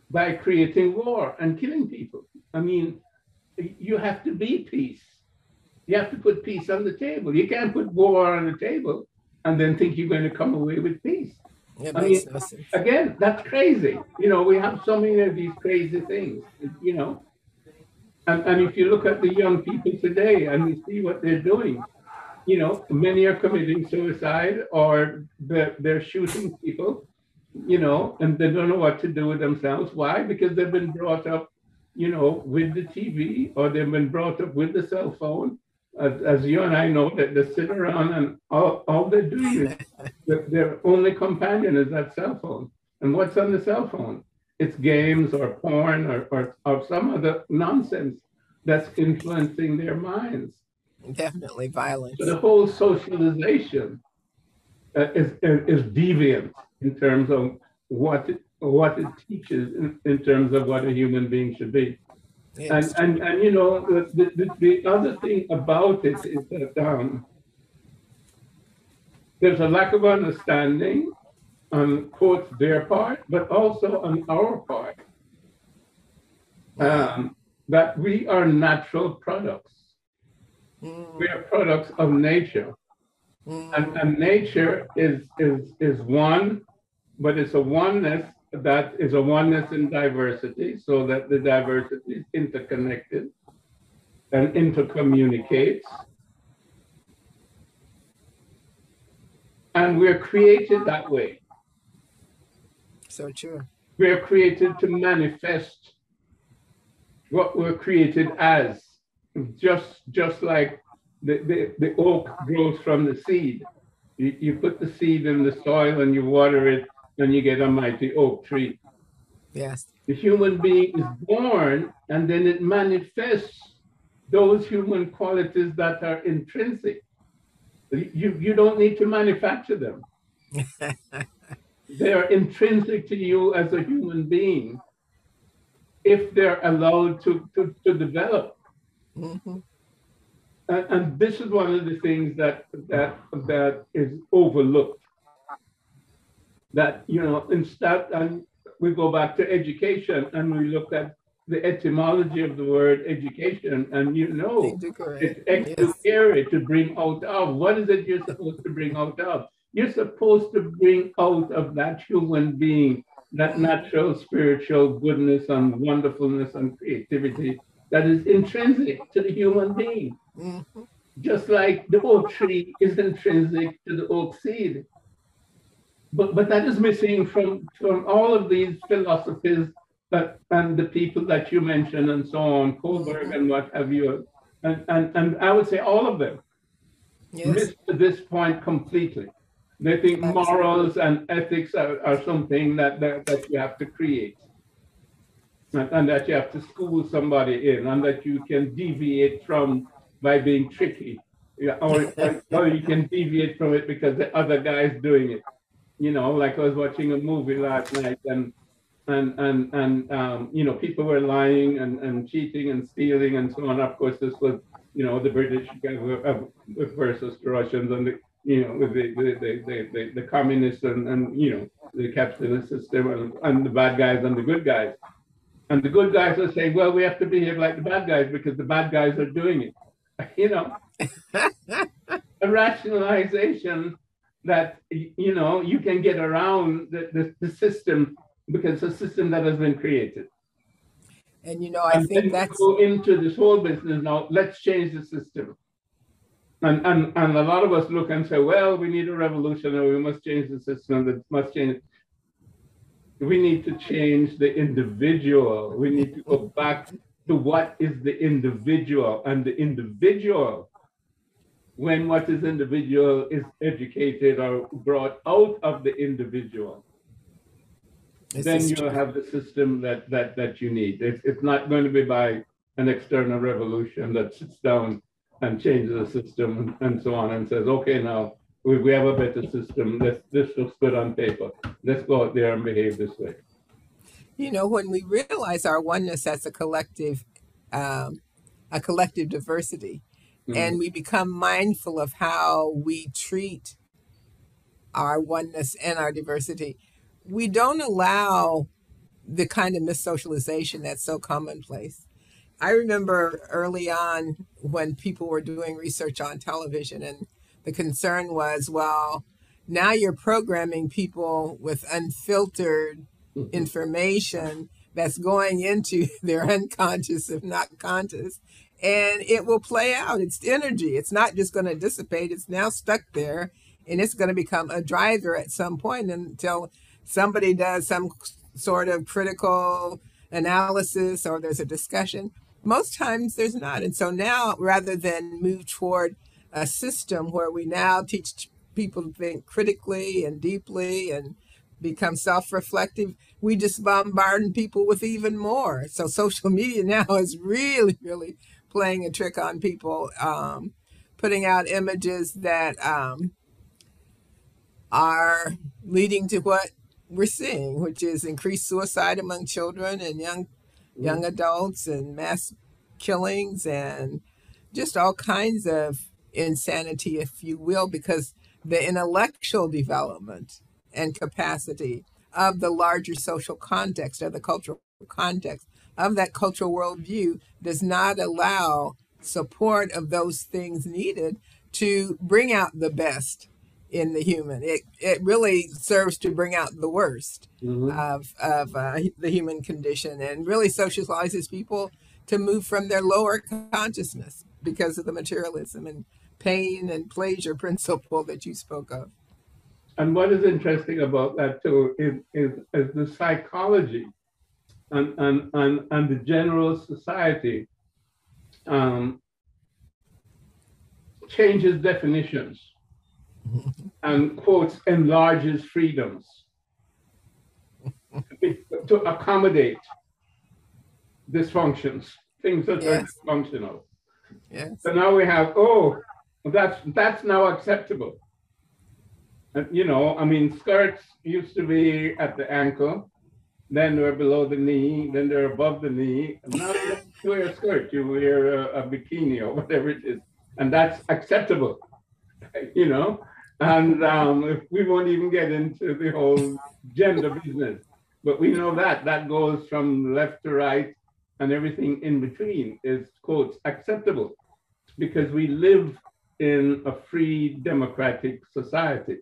by creating war and killing people? I mean, you have to be peace. You have to put peace on the table. You can't put war on the table and then think you're going to come away with peace. I mean, no again, that's crazy. You know, we have so many of these crazy things. You know, and, and if you look at the young people today and you see what they're doing, you know, many are committing suicide or they're, they're shooting people, you know, and they don't know what to do with themselves. Why? Because they've been brought up, you know, with the TV or they've been brought up with the cell phone. As, as you and I know, that they sit around and all, all they do is their only companion is that cell phone. And what's on the cell phone? It's games or porn or, or, or some other nonsense that's influencing their minds. Definitely violence. So the whole socialization uh, is, is deviant in terms of what it, what it teaches in, in terms of what a human being should be. Yes. And, and, and you know, the, the, the other thing about it is that um, there's a lack of understanding on quote their part, but also on our part. Um, that we are natural products. Mm. We are products of nature. Mm. And, and nature is, is, is one, but it's a oneness that is a oneness in diversity, so that the diversity is interconnected and intercommunicates. And we're created that way. So true. We are created to manifest what we're created as. Just just like the, the, the oak grows from the seed. You, you put the seed in the soil and you water it, and you get a mighty oak tree. Yes. The human being is born and then it manifests those human qualities that are intrinsic. You, you don't need to manufacture them. they are intrinsic to you as a human being if they're allowed to, to, to develop. Mm-hmm. And, and, this is one of the things that that that is overlooked. That you know, instead, and we go back to education and we look at the etymology of the word education, and you know, it's educare yes. to bring out of. What is it you're supposed to bring out of? You're supposed to bring out of that human being that natural spiritual goodness and wonderfulness and creativity that is intrinsic to the human being. Mm-hmm. Just like the oak tree is intrinsic to the oak seed. But, but that is missing from, from all of these philosophies that, and the people that you mentioned and so on, Kohlberg mm-hmm. and what have you. And, and, and I would say all of them yes. missed this point completely They think morals and ethics are, are something that, that, that you have to create. And, and that you have to school somebody in, and that you can deviate from by being tricky. Yeah, or, or you can deviate from it because the other guy is doing it. You know, like I was watching a movie last night and and and and um, you know people were lying and, and cheating and stealing and so on. Of course, this was you know the British versus the Russians and the you know the the the, the, the communists and, and you know the capitalist system and, and the bad guys and the good guys. And the good guys are saying, well, we have to behave like the bad guys because the bad guys are doing it. You know, a rationalization that you know you can get around the, the, the system because it's a system that has been created. And you know, I and think that's go into this whole business now. Let's change the system. And, and and a lot of us look and say, well, we need a revolution, or we must change the system. That must change. We need to change the individual. We need to go back to what is the individual, and the individual when what is individual is educated or brought out of the individual this then you'll have the system that that that you need. It's, it's not going to be by an external revolution that sits down and changes the system and, so on and says, okay, now we, we have a better system. This this looks good on paper. Let's go out there and behave this way. You know, when we realize our oneness as a collective, um, a collective diversity, mm-hmm. and we become mindful of how we treat our oneness and our diversity, we don't allow the kind of missocialization that's so commonplace. I remember early on when people were doing research on television, and the concern was, well, now you're programming people with unfiltered mm-hmm. information that's going into their unconscious, if not conscious, and it will play out. It's energy. It's not just going to dissipate. It's now stuck there, and it's going to become a driver at some point until somebody does some sort of critical analysis or there's a discussion. Most times there's not. And so now, rather than move toward a system where we now teach people to think critically and deeply and become self-reflective we just bombard people with even more so social media now is really really playing a trick on people um, putting out images that um, are leading to what we're seeing, which is increased suicide among children and young young mm. adults and mass killings and just all kinds of insanity, if you will, because the intellectual development and capacity of the larger social context, of the cultural context, of that cultural worldview does not allow support of those things needed to bring out the best in the human. It it really serves to bring out the worst mm-hmm. of of uh, the human condition and really socializes people to move from their lower consciousness because of the materialism and pain and pleasure principle that you spoke of. And what is interesting about that too is, is, is the psychology and, and, and, and the general society um, changes definitions and quotes enlarges freedoms to accommodate dysfunctions, things that yes. are dysfunctional. Yes. So now we have, oh, that's that's now acceptable. And, you know, I mean, skirts used to be at the ankle, then they're below the knee, then they're above the knee. Now you wear a skirt, you wear a, a bikini or whatever it is, and that's acceptable. You know, and um, we won't even get into the whole gender business. But we know that that goes from left to right and everything in between is, quotes, acceptable because we live in a free democratic society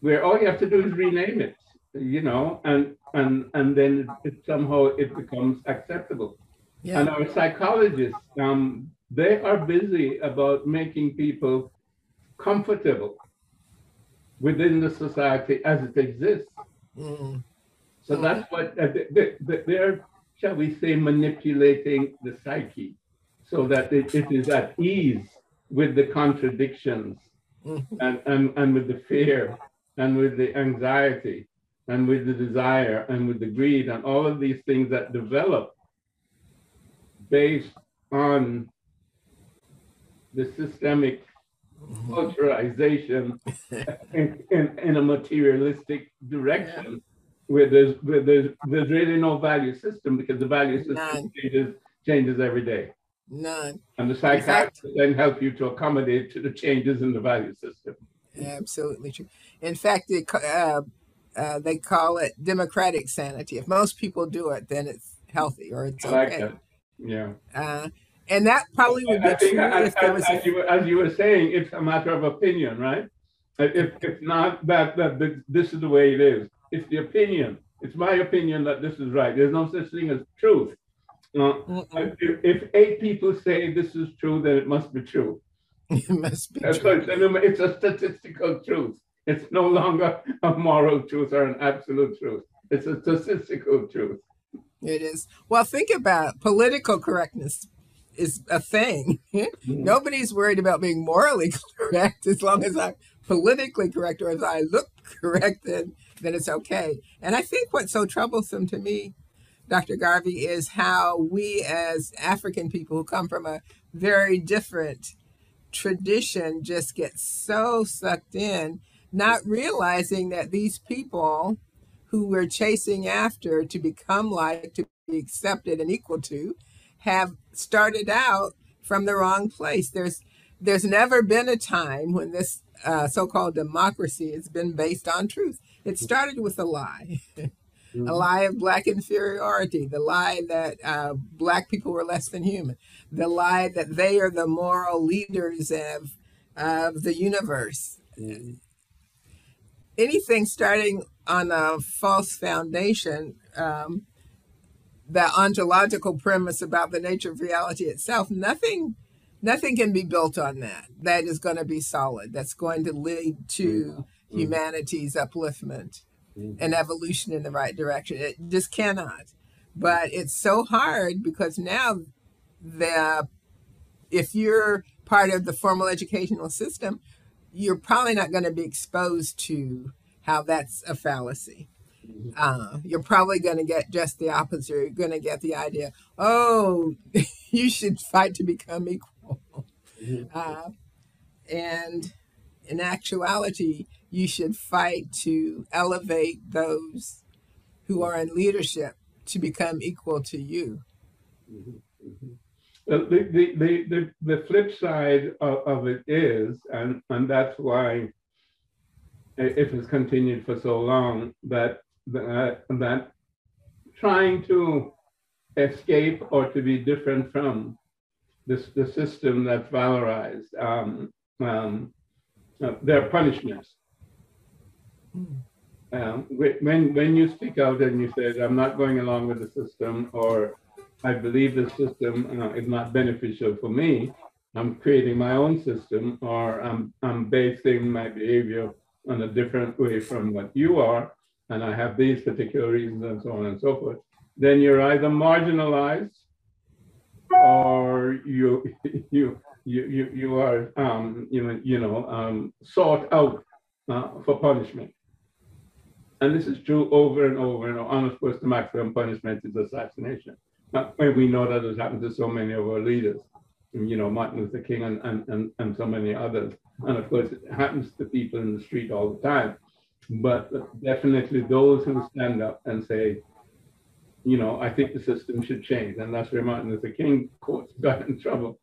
where all you have to do is rename it, you know, and and and then it, somehow it becomes acceptable. Yeah. And our psychologists, um, they are busy about making people comfortable within the society as it exists. Mm. So that's what uh, they, they, they're, shall we say, manipulating the psyche so that it, it is at ease with the contradictions mm-hmm. and, and, and with the fear and with the anxiety and with the desire and with the greed and all of these things that develop based on the systemic culturalization in, in, in a materialistic direction where there's where there's there's really no value system because the value system None. changes changes every day. None. And the fact- psychiatrist then help you to accommodate to the changes in the value system. Absolutely true. In fact, they, uh, uh, they call it democratic sanity. If most people do it, then it's healthy or it's I like okay. that. Yeah. Uh, and that probably would be I true as, if there as- a, you were, as you were saying, it's a matter of opinion, right? If, if not that, that th- this is the way it is, it's the opinion. It's my opinion that this is right. There's no such thing as truth. Uh, if, if eight people say this is true, then it must be true. it must be So true. it's a statistical truth. It's no longer a moral truth or an absolute truth. It's a statistical truth. It is. Well, think about political correctness is a thing. Mm-hmm. Nobody's worried about being morally correct as long as I'm politically correct or as I look correct, then, then it's okay. And I think what's so troublesome to me, Dr. Garvey, is how we as African people who come from a very different tradition just get so sucked in, not realizing that these people who we're chasing after to become like, to be accepted and equal to, have started out from the wrong place. There's there's never been a time when this uh, so-called democracy has been based on truth. It started with a lie, a lie of black inferiority, the lie that uh, black people were less than human, the lie that they are the moral leaders of of the universe. Anything starting on a false foundation, um, the ontological premise about the nature of reality itself, nothing nothing can be built on that. That is going to be solid. That's going to lead to Mhm. humanity's upliftment Mhm. and evolution in the right direction. It just cannot. But it's so hard because now the if you're part of the formal educational system, you're probably not going to be exposed to how that's a fallacy. Uh, you're probably going to get just the opposite. You're going to get the idea, oh, you should fight to become equal. Uh, and in actuality, you should fight to elevate those who are in leadership to become equal to you. Well, the, the, the, the, the flip side of, of it is, and, and that's why i- if it's continued for so long, that, that, that trying to escape or to be different from this, the system that's valorized, um, um, uh, there are punishments. Mm. Um, when, when you speak out and you say, I'm not going along with the system, or I believe the system uh, is not beneficial for me, I'm creating my own system, or I'm, I'm basing my behavior on a different way from what you are, and I have these particular reasons and so on and so forth, then you're either marginalized or you, you, you, you, you are, um, you know, you know, um, sought out uh, for punishment. And this is true over and over and. And of course, the maximum punishment is assassination. And we know that has happened to so many of our leaders, you know, Martin Luther King and, and, and, and so many others. And of course, it happens to people in the street all the time. But definitely those who stand up and say, you know, I think the system should change. And that's where Martin Luther King quotes got in trouble.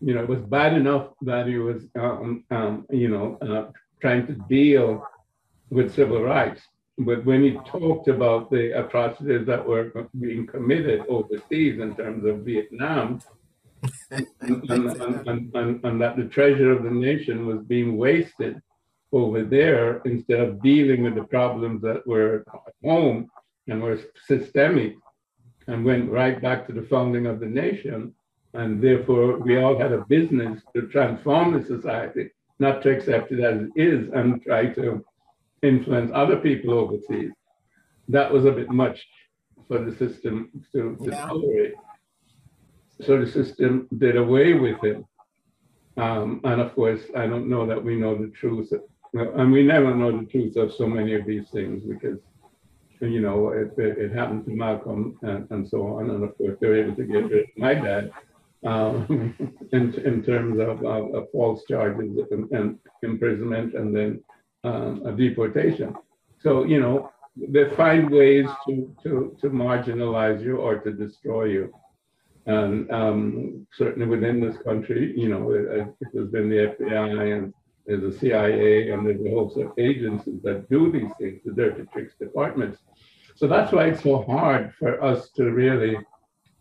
You know, it was bad enough that he was, um, um, you know, uh, trying to deal with civil rights. But when he talked about the atrocities that were being committed overseas in terms of Vietnam, and, and, and, and that the treasure of the nation was being wasted over there instead of dealing with the problems that were at home and were systemic and went right back to the founding of the nation. And therefore, we all had a business to transform the society, not to accept it as it is and try to influence other people overseas. That was a bit much for the system to, to Yeah. tolerate. So the system did away with him. Um, and of course, I don't know that we know the truth and we never know the truth of so many of these things because, you know, it, it, it happened to Malcolm and, and so on. And of course, they were able to get rid of my dad um, in, in terms of, of, of false charges and, and, imprisonment and then um, a deportation. So, you know, they find ways to, to, to marginalize you or to destroy you. And um, certainly within this country, you know, it, has been the FBI and there's the CIA and there's a whole set of agencies that do these things, the dirty tricks departments. So that's why it's so hard for us to really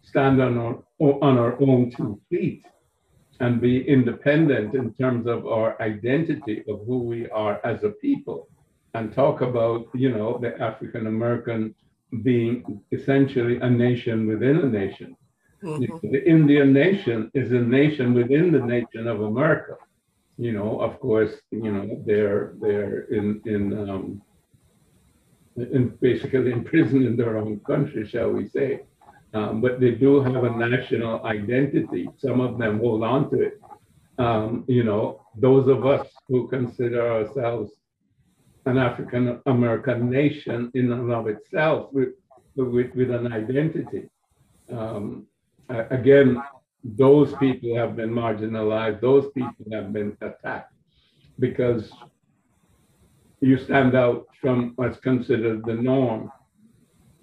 stand on our, on our own two feet and be independent in terms of our identity of who we are as a people and talk about, you know, the African American being essentially a nation within a nation. Mm-hmm. The Indian nation is a nation within the nation of America. You know, of course, you know they're they're in in um, in basically imprisoned in their own country, shall we say? Um, but they do have a national identity. Some of them hold on to it. Um, you know, those of us who consider ourselves an African American nation in and of itself with, with, with an identity. Um, again, those people have been marginalized, those people have been attacked because you stand out from what's considered the norm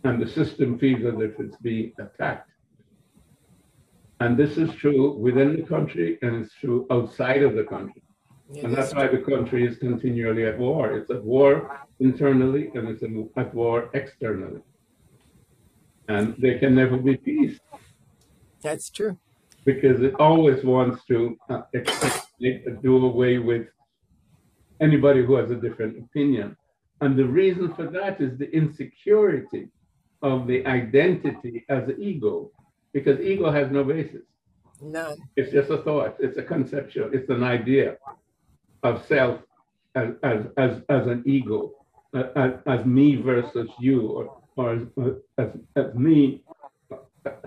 and the system feels as if it's being attacked. And this is true within the country and it's true outside of the country. Yeah, and that's why the country is continually at war. It's at war internally and it's at war externally. And there can never be peace. That's true. Because it always wants to uh, do away with anybody who has a different opinion. And the reason for that is the insecurity of the identity as an ego, because ego has no basis. None. It's just a thought, it's a conception, it's an idea of self as, as, as, as an ego, as, as me versus you, or, or as, as me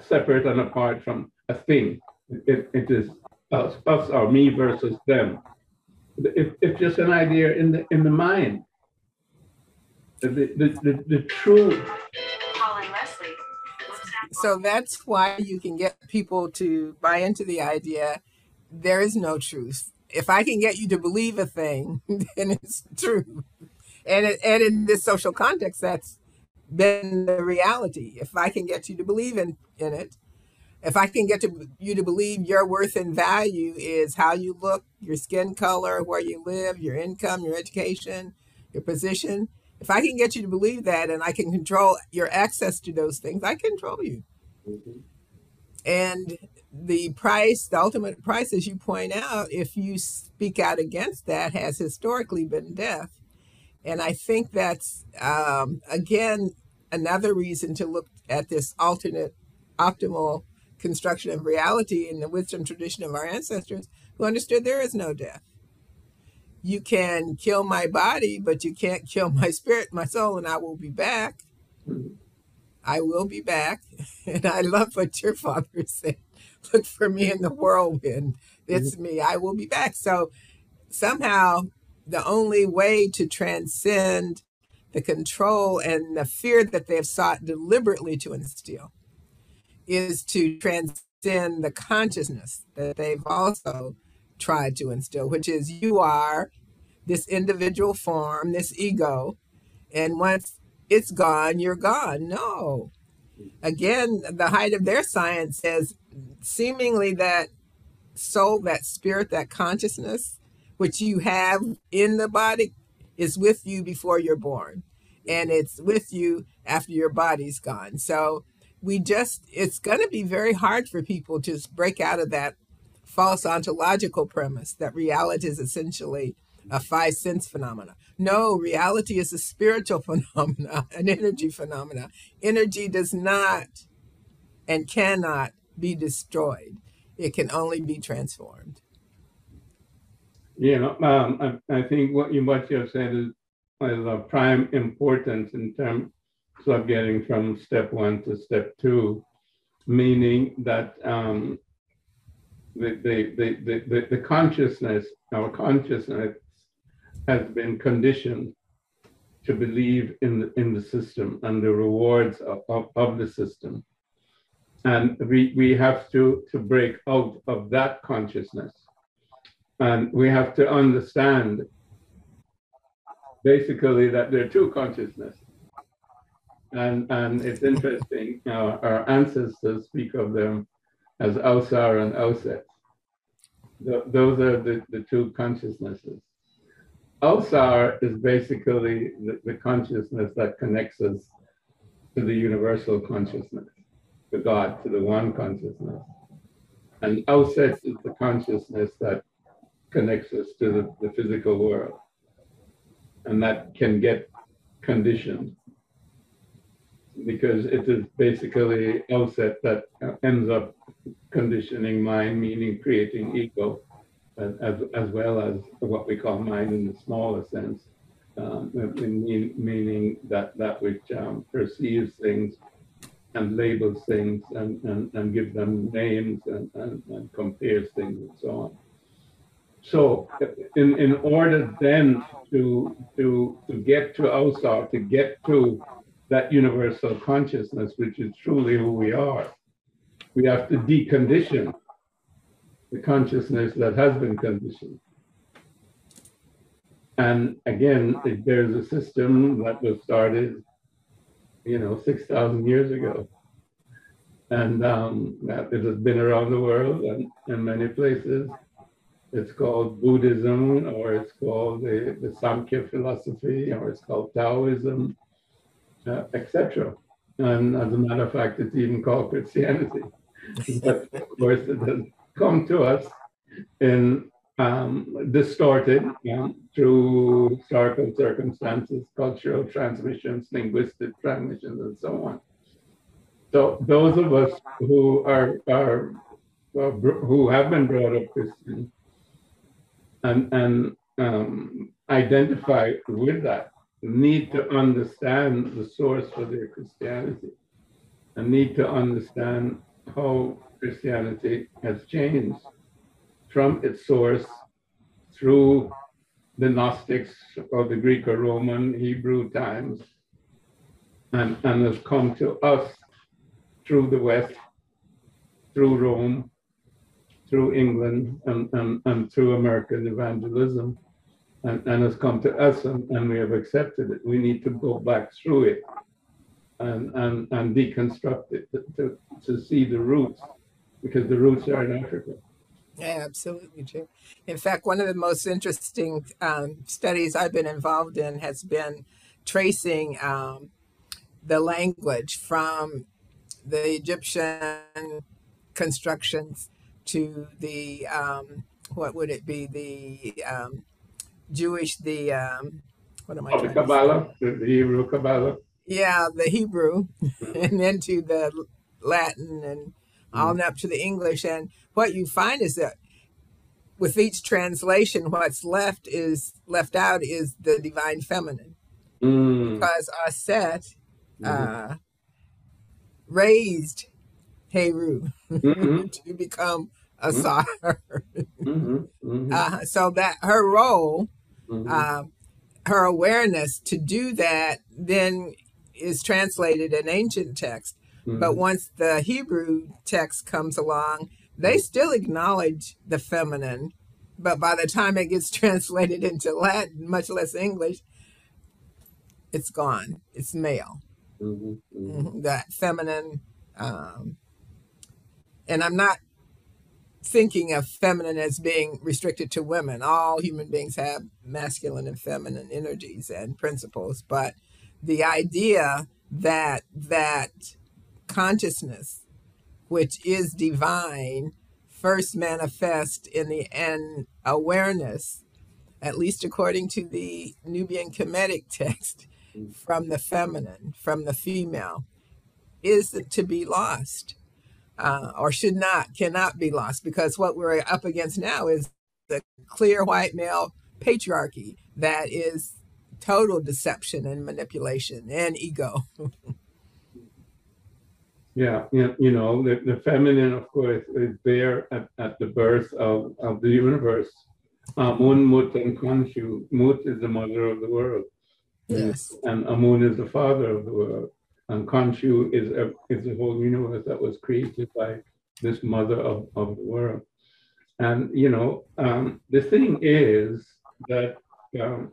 separate and apart from a thing. It, it is us, us or me versus them. It, it's just an idea in the in the mind. The, the, the, the true so that's why you can get people to buy into the idea there is no truth. If I can get you to believe a thing, then it's true. And, it, and in this social context, that's been the reality. If I can get you to believe in, in it, if I can get to, you to believe your worth and value is how you look, your skin color, where you live, your income, your education, your position, if I can get you to believe that and I can control your access to those things, I control you. Mm-hmm. And the price, the ultimate price, as you point out, if you speak out against that, has historically been death. And I think that's, um, again, another reason to look at this alternate, optimal construction of reality in the wisdom tradition of our ancestors who understood there is no death you can kill my body, but you can't kill my spirit, my soul, and I will be back. I will be back. And I love what your father said. Look for me in the whirlwind. It's me. I will be back. So somehow the only way to transcend the control and the fear that they have sought deliberately to instill is to transcend the consciousness that they've also tried to instill, which is you are this individual form, this ego, and once it's gone, you're gone. No. Again, the height of their science says seemingly that soul, that spirit, that consciousness, which you have in the body, is with you before you're born. And it's with you after your body's gone. So we just, it's going to be very hard for people to just break out of that false ontological premise that reality is essentially a five sense phenomena. No, reality is a spiritual phenomena, an energy phenomena. Energy does not and cannot be destroyed. It can only be transformed. Know, um, I, I, think what you what you have said is, is of prime importance in terms of getting from step one to step two, meaning that um, the, the, the, the, the consciousness, our consciousness has been conditioned to believe in the, in the system and the rewards of, of, of the system. And we, we have to, to break out of that consciousness. And we have to understand basically that there are two consciousnesses. And, and it's interesting, our ancestors speak of them as Ausar and. The, those are the, the two consciousnesses. Ausar is basically the, the consciousness that connects us to the universal consciousness, to God, to the one consciousness. And Auset is the consciousness that connects us to the, the physical world. And that can get conditioned because it is basically Auset that ends up conditioning mind, meaning creating ego, as, as well as what we call mind in the smaller sense, um, meaning that, that which um, perceives things and labels things and, and, and gives them names and, and, and compares things and so on. So in, in order then to, to, to get to Ausar, to get to that universal consciousness, which is truly who we are, we have to decondition the consciousness that has been conditioned. And again, there's a system that was started, you know, 6,000 years ago. And um, it has been around the world and in many places. It's called Buddhism, or it's called the, the Samkhya philosophy, or it's called Taoism, uh, etc. And as a matter of fact, it's even called Christianity. but of course, it has come to us in um, distorted um, through historical circumstances, cultural transmissions, linguistic transmissions, and so on. So those of us who are, are uh, who have been brought up Christian and, and um, identify with that need to understand the source for their Christianity and need to understand how Christianity has changed from its source through the Gnostics of the Greek or Roman Hebrew times and, and has come to us through the West, through Rome, through England, and, and, and through American evangelism, and, and has come to us, and, and we have accepted it. We need to go back through it and, and, and deconstruct it to, to, to see the roots, because the roots are in Africa. Yeah, absolutely, Jim. In fact, one of the most interesting um, studies I've been involved in has been tracing um, the language from the Egyptian constructions to the um, what would it be the um, Jewish the um, what am I? Oh, the Kabbalah, the Hebrew Kabbalah. Yeah, the Hebrew, mm-hmm. and then to the Latin and on mm. up to the English. And what you find is that with each translation, what's left is left out is the divine feminine. Mm. Because Aset mm-hmm. uh, raised Heru mm-hmm. to become a mm-hmm. mm-hmm. mm-hmm. uh, so that her role, mm-hmm. uh, her awareness to do that, then is translated in ancient text Mm-hmm. But once the Hebrew text comes along, they still acknowledge the feminine. But by the time it gets translated into Latin, much less English, it's gone. It's male. Mm-hmm. Mm-hmm. That feminine. Um, and I'm not thinking of feminine as being restricted to women. All human beings have masculine and feminine energies and principles, but the idea that that consciousness, which is divine, first manifest in the end awareness, at least according to the Nubian Kemetic text, mm. from the feminine, from the female, is to be lost. Uh, or should not, cannot be lost, because what we're up against now is the clear white male patriarchy that is total deception and manipulation and ego. Yeah, you, you know, the, the feminine, of course, is there at, at the birth of, of the universe. Amun, Mut, and Khonshu. Mut is the mother of the world. Yes. And Amun is the father of the world. And Khonshu is, a, is the whole universe that was created by this mother of, of the world. And, you know, um, the thing is that um,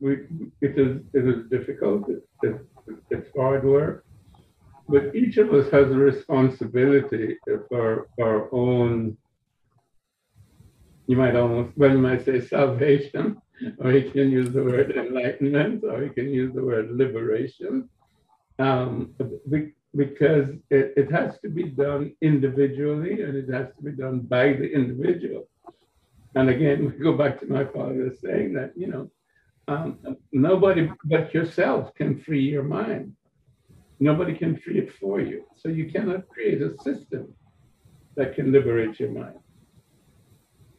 we, it, is, it is difficult, it, it, it's hard work, but each of us has a responsibility for our own, you might almost, well, you might say salvation, or you can use the word enlightenment, or you can use the word liberation. Um, because it, it has to be done individually and it has to be done by the individual. And again, we go back to my father saying that, you know, um, nobody but yourself can free your mind. Nobody can free it for you. So you cannot create a system that can liberate your mind.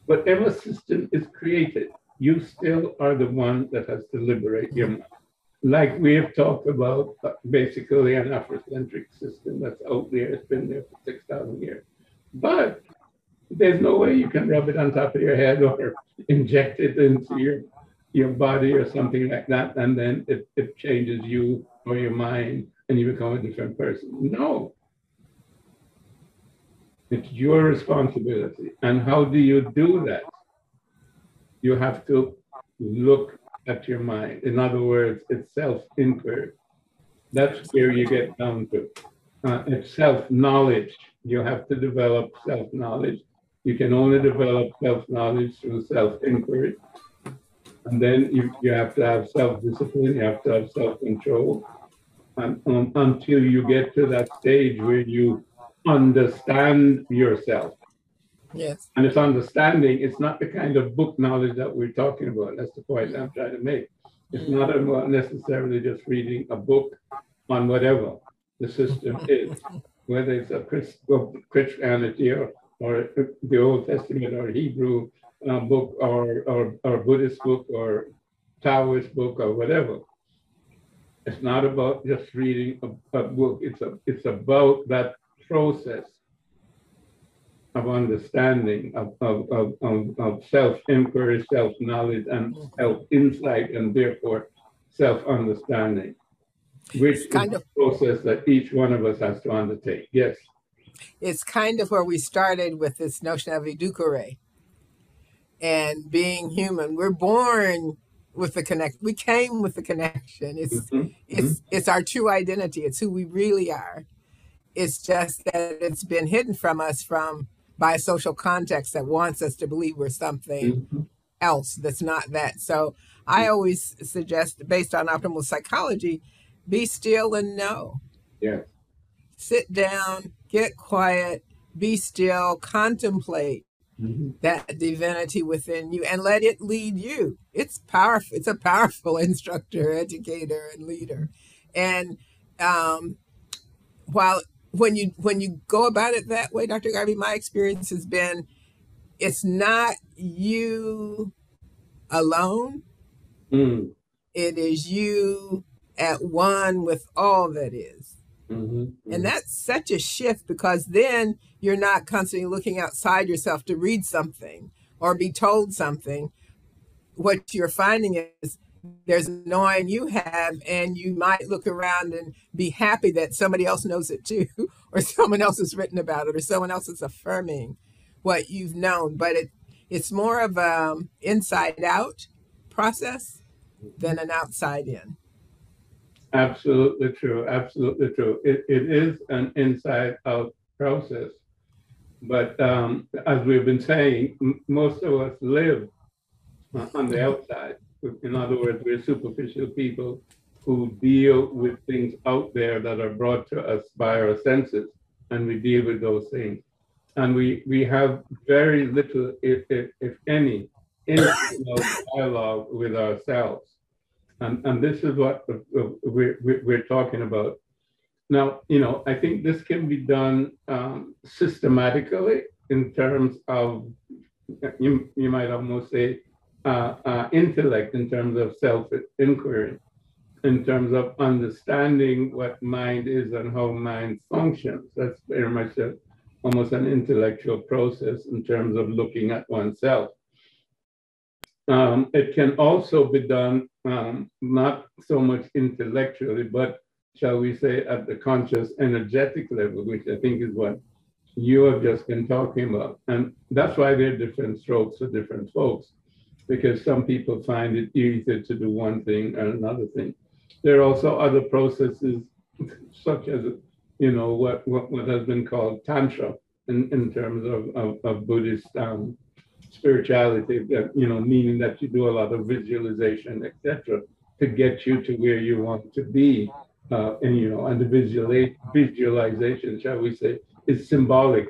Whatever system is created, you still are the one that has to liberate your mind like we have talked about, uh, basically an Afrocentric system that's out there. It's been there for 6,000 years. But there's no way you can rub it on top of your head or inject it into your, your body or something like that, and then it, it changes you or your mind and you become a different person. No. It's your responsibility. And how do you do that? You have to look at your mind. In other words, it's self-inquiry. That's where you get down to. Uh, it's self-knowledge. You have to develop self-knowledge. You can only develop self-knowledge through self-inquiry. And then you, you have to have self-discipline, you have to have self-control. And um, until you get to that stage where you understand yourself Yes. And it's understanding, it's not the kind of book knowledge that we're talking about. That's the point I'm trying to make. It's not about necessarily just reading a book on whatever the system is, whether it's a Christianity or, or the Old Testament or Hebrew uh, book or, or, or Buddhist book or Taoist book or whatever. It's not about just reading a, a book. It's a, it's about that process of understanding, of, of, of, of, of self-inquiry, self-knowledge, and self-insight, and therefore self-understanding, which it's kind is of process that each one of us has to undertake. Yes. It's kind of where we started with this notion of edukare and being human. We're born with the connect. We came with the connection. It's mm-hmm. it's mm-hmm. it's our true identity. It's who we really are. It's just that it's been hidden from us from by a social context that wants us to believe we're something mm-hmm. else that's not that. So I mm-hmm. always suggest, based on optimal psychology, be still and know. Yeah. Sit down, get quiet, be still, contemplate mm-hmm. that divinity within you and let it lead you. It's powerful. It's a powerful instructor, educator, and leader. And um, while when you when you go about it that way, Dr. Garvey, my experience has been it's not you alone. Mm. It is you at one with all that is. Mm-hmm, mm-hmm. And that's such a shift because then you're not constantly looking outside yourself to read something or be told something. What you're finding is there's knowing you have, and you might look around and be happy that somebody else knows it too, or someone else has written about it, or someone else is affirming what you've known. But it it's more of a um, inside out process than an outside in. Absolutely true. Absolutely true. It, it is an inside out process. But um, as we've been saying, m- most of us live on the outside. In other words, we're superficial people who deal with things out there that are brought to us by our senses, and we deal with those things. And we, we have very little, if, if, if any, internal dialogue with ourselves. And, and this is what we're, we're talking about. Now, you know, I think this can be done um, systematically in terms of, you, you might almost say, uh, uh, intellect in terms of self inquiry, in terms of understanding what mind is and how mind functions. That's very much a, almost an intellectual process in terms of looking at oneself. Um, it can also be done um, not so much intellectually, but shall we say at the conscious energetic level, which I think is what you have just been talking about. And that's why there are different strokes for different folks, because some people find it easier to do one thing or another thing. There are also other processes, such as, you know, what, what, what has been called Tantra in, in terms of, of, of Buddhist um, spirituality, that, you know, meaning that you do a lot of visualization, etc., to get you to where you want to be. Uh, and, you know, and the visual, visualization, shall we say, is symbolic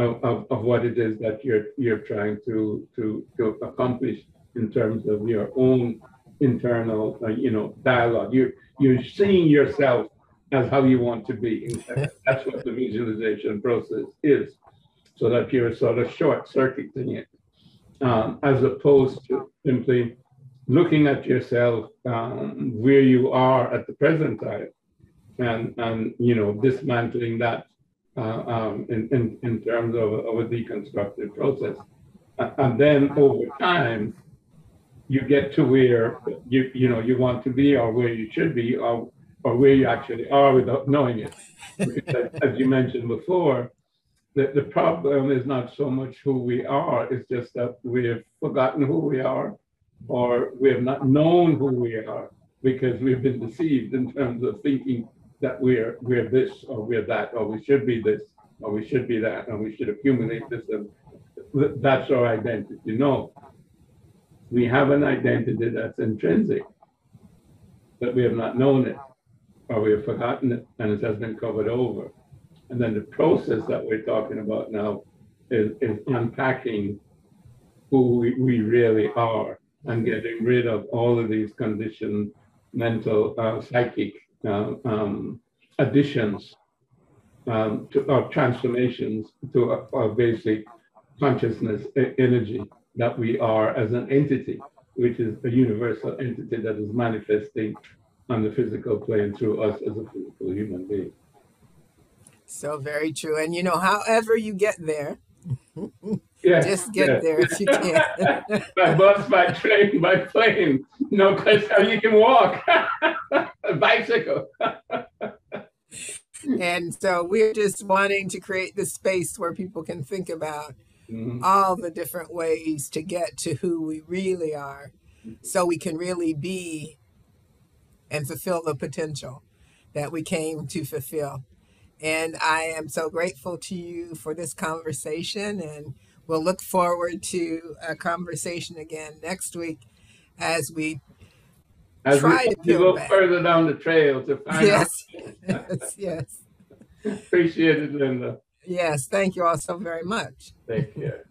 of, of, of what it is that you're you're trying to to to accomplish in terms of your own internal uh, you know dialogue. You're you're seeing yourself as how you want to be. That's what the visualization process is so that you're sort of short circuiting it um, as opposed to simply looking at yourself um, where you are at the present time and and you know dismantling that um, in, in, in terms of, of a deconstructive process. And then over time, you get to where you you know you want to be or where you should be or or where you actually are without knowing it. As you mentioned before, the, the problem is not so much who we are, it's just that we have forgotten who we are or we have not known who we are because we've been deceived in terms of thinking that we're we're this or we're that or we should be this or we should be that and we should accumulate this and that's our identity. No, we have an identity that's intrinsic, but we have not known it or we have forgotten it and it has been covered over. And then the process that we're talking about now is, is unpacking who we, we really are and getting rid of all of these conditioned mental, uh, psychic um, additions um, to, or transformations to our, basic consciousness energy that we are as an entity, which is a universal entity that is manifesting on the physical plane through us as a physical human being. So very true. And you know, however you get there, yeah, just get yeah. there if you can. by bus, by train, by plane. No place how you can walk. bicycle. and so we're just wanting to create the space where people can think about mm-hmm. all the different ways to get to who we really are so we can really be and fulfill the potential that we came to fulfill. And I am so grateful to you for this conversation, and we'll look forward to a conversation again next week as we as try we, to go back. further down the trail to find yes. out. yes, yes. Appreciate it, Linda. Yes, thank you all so very much. Thank care.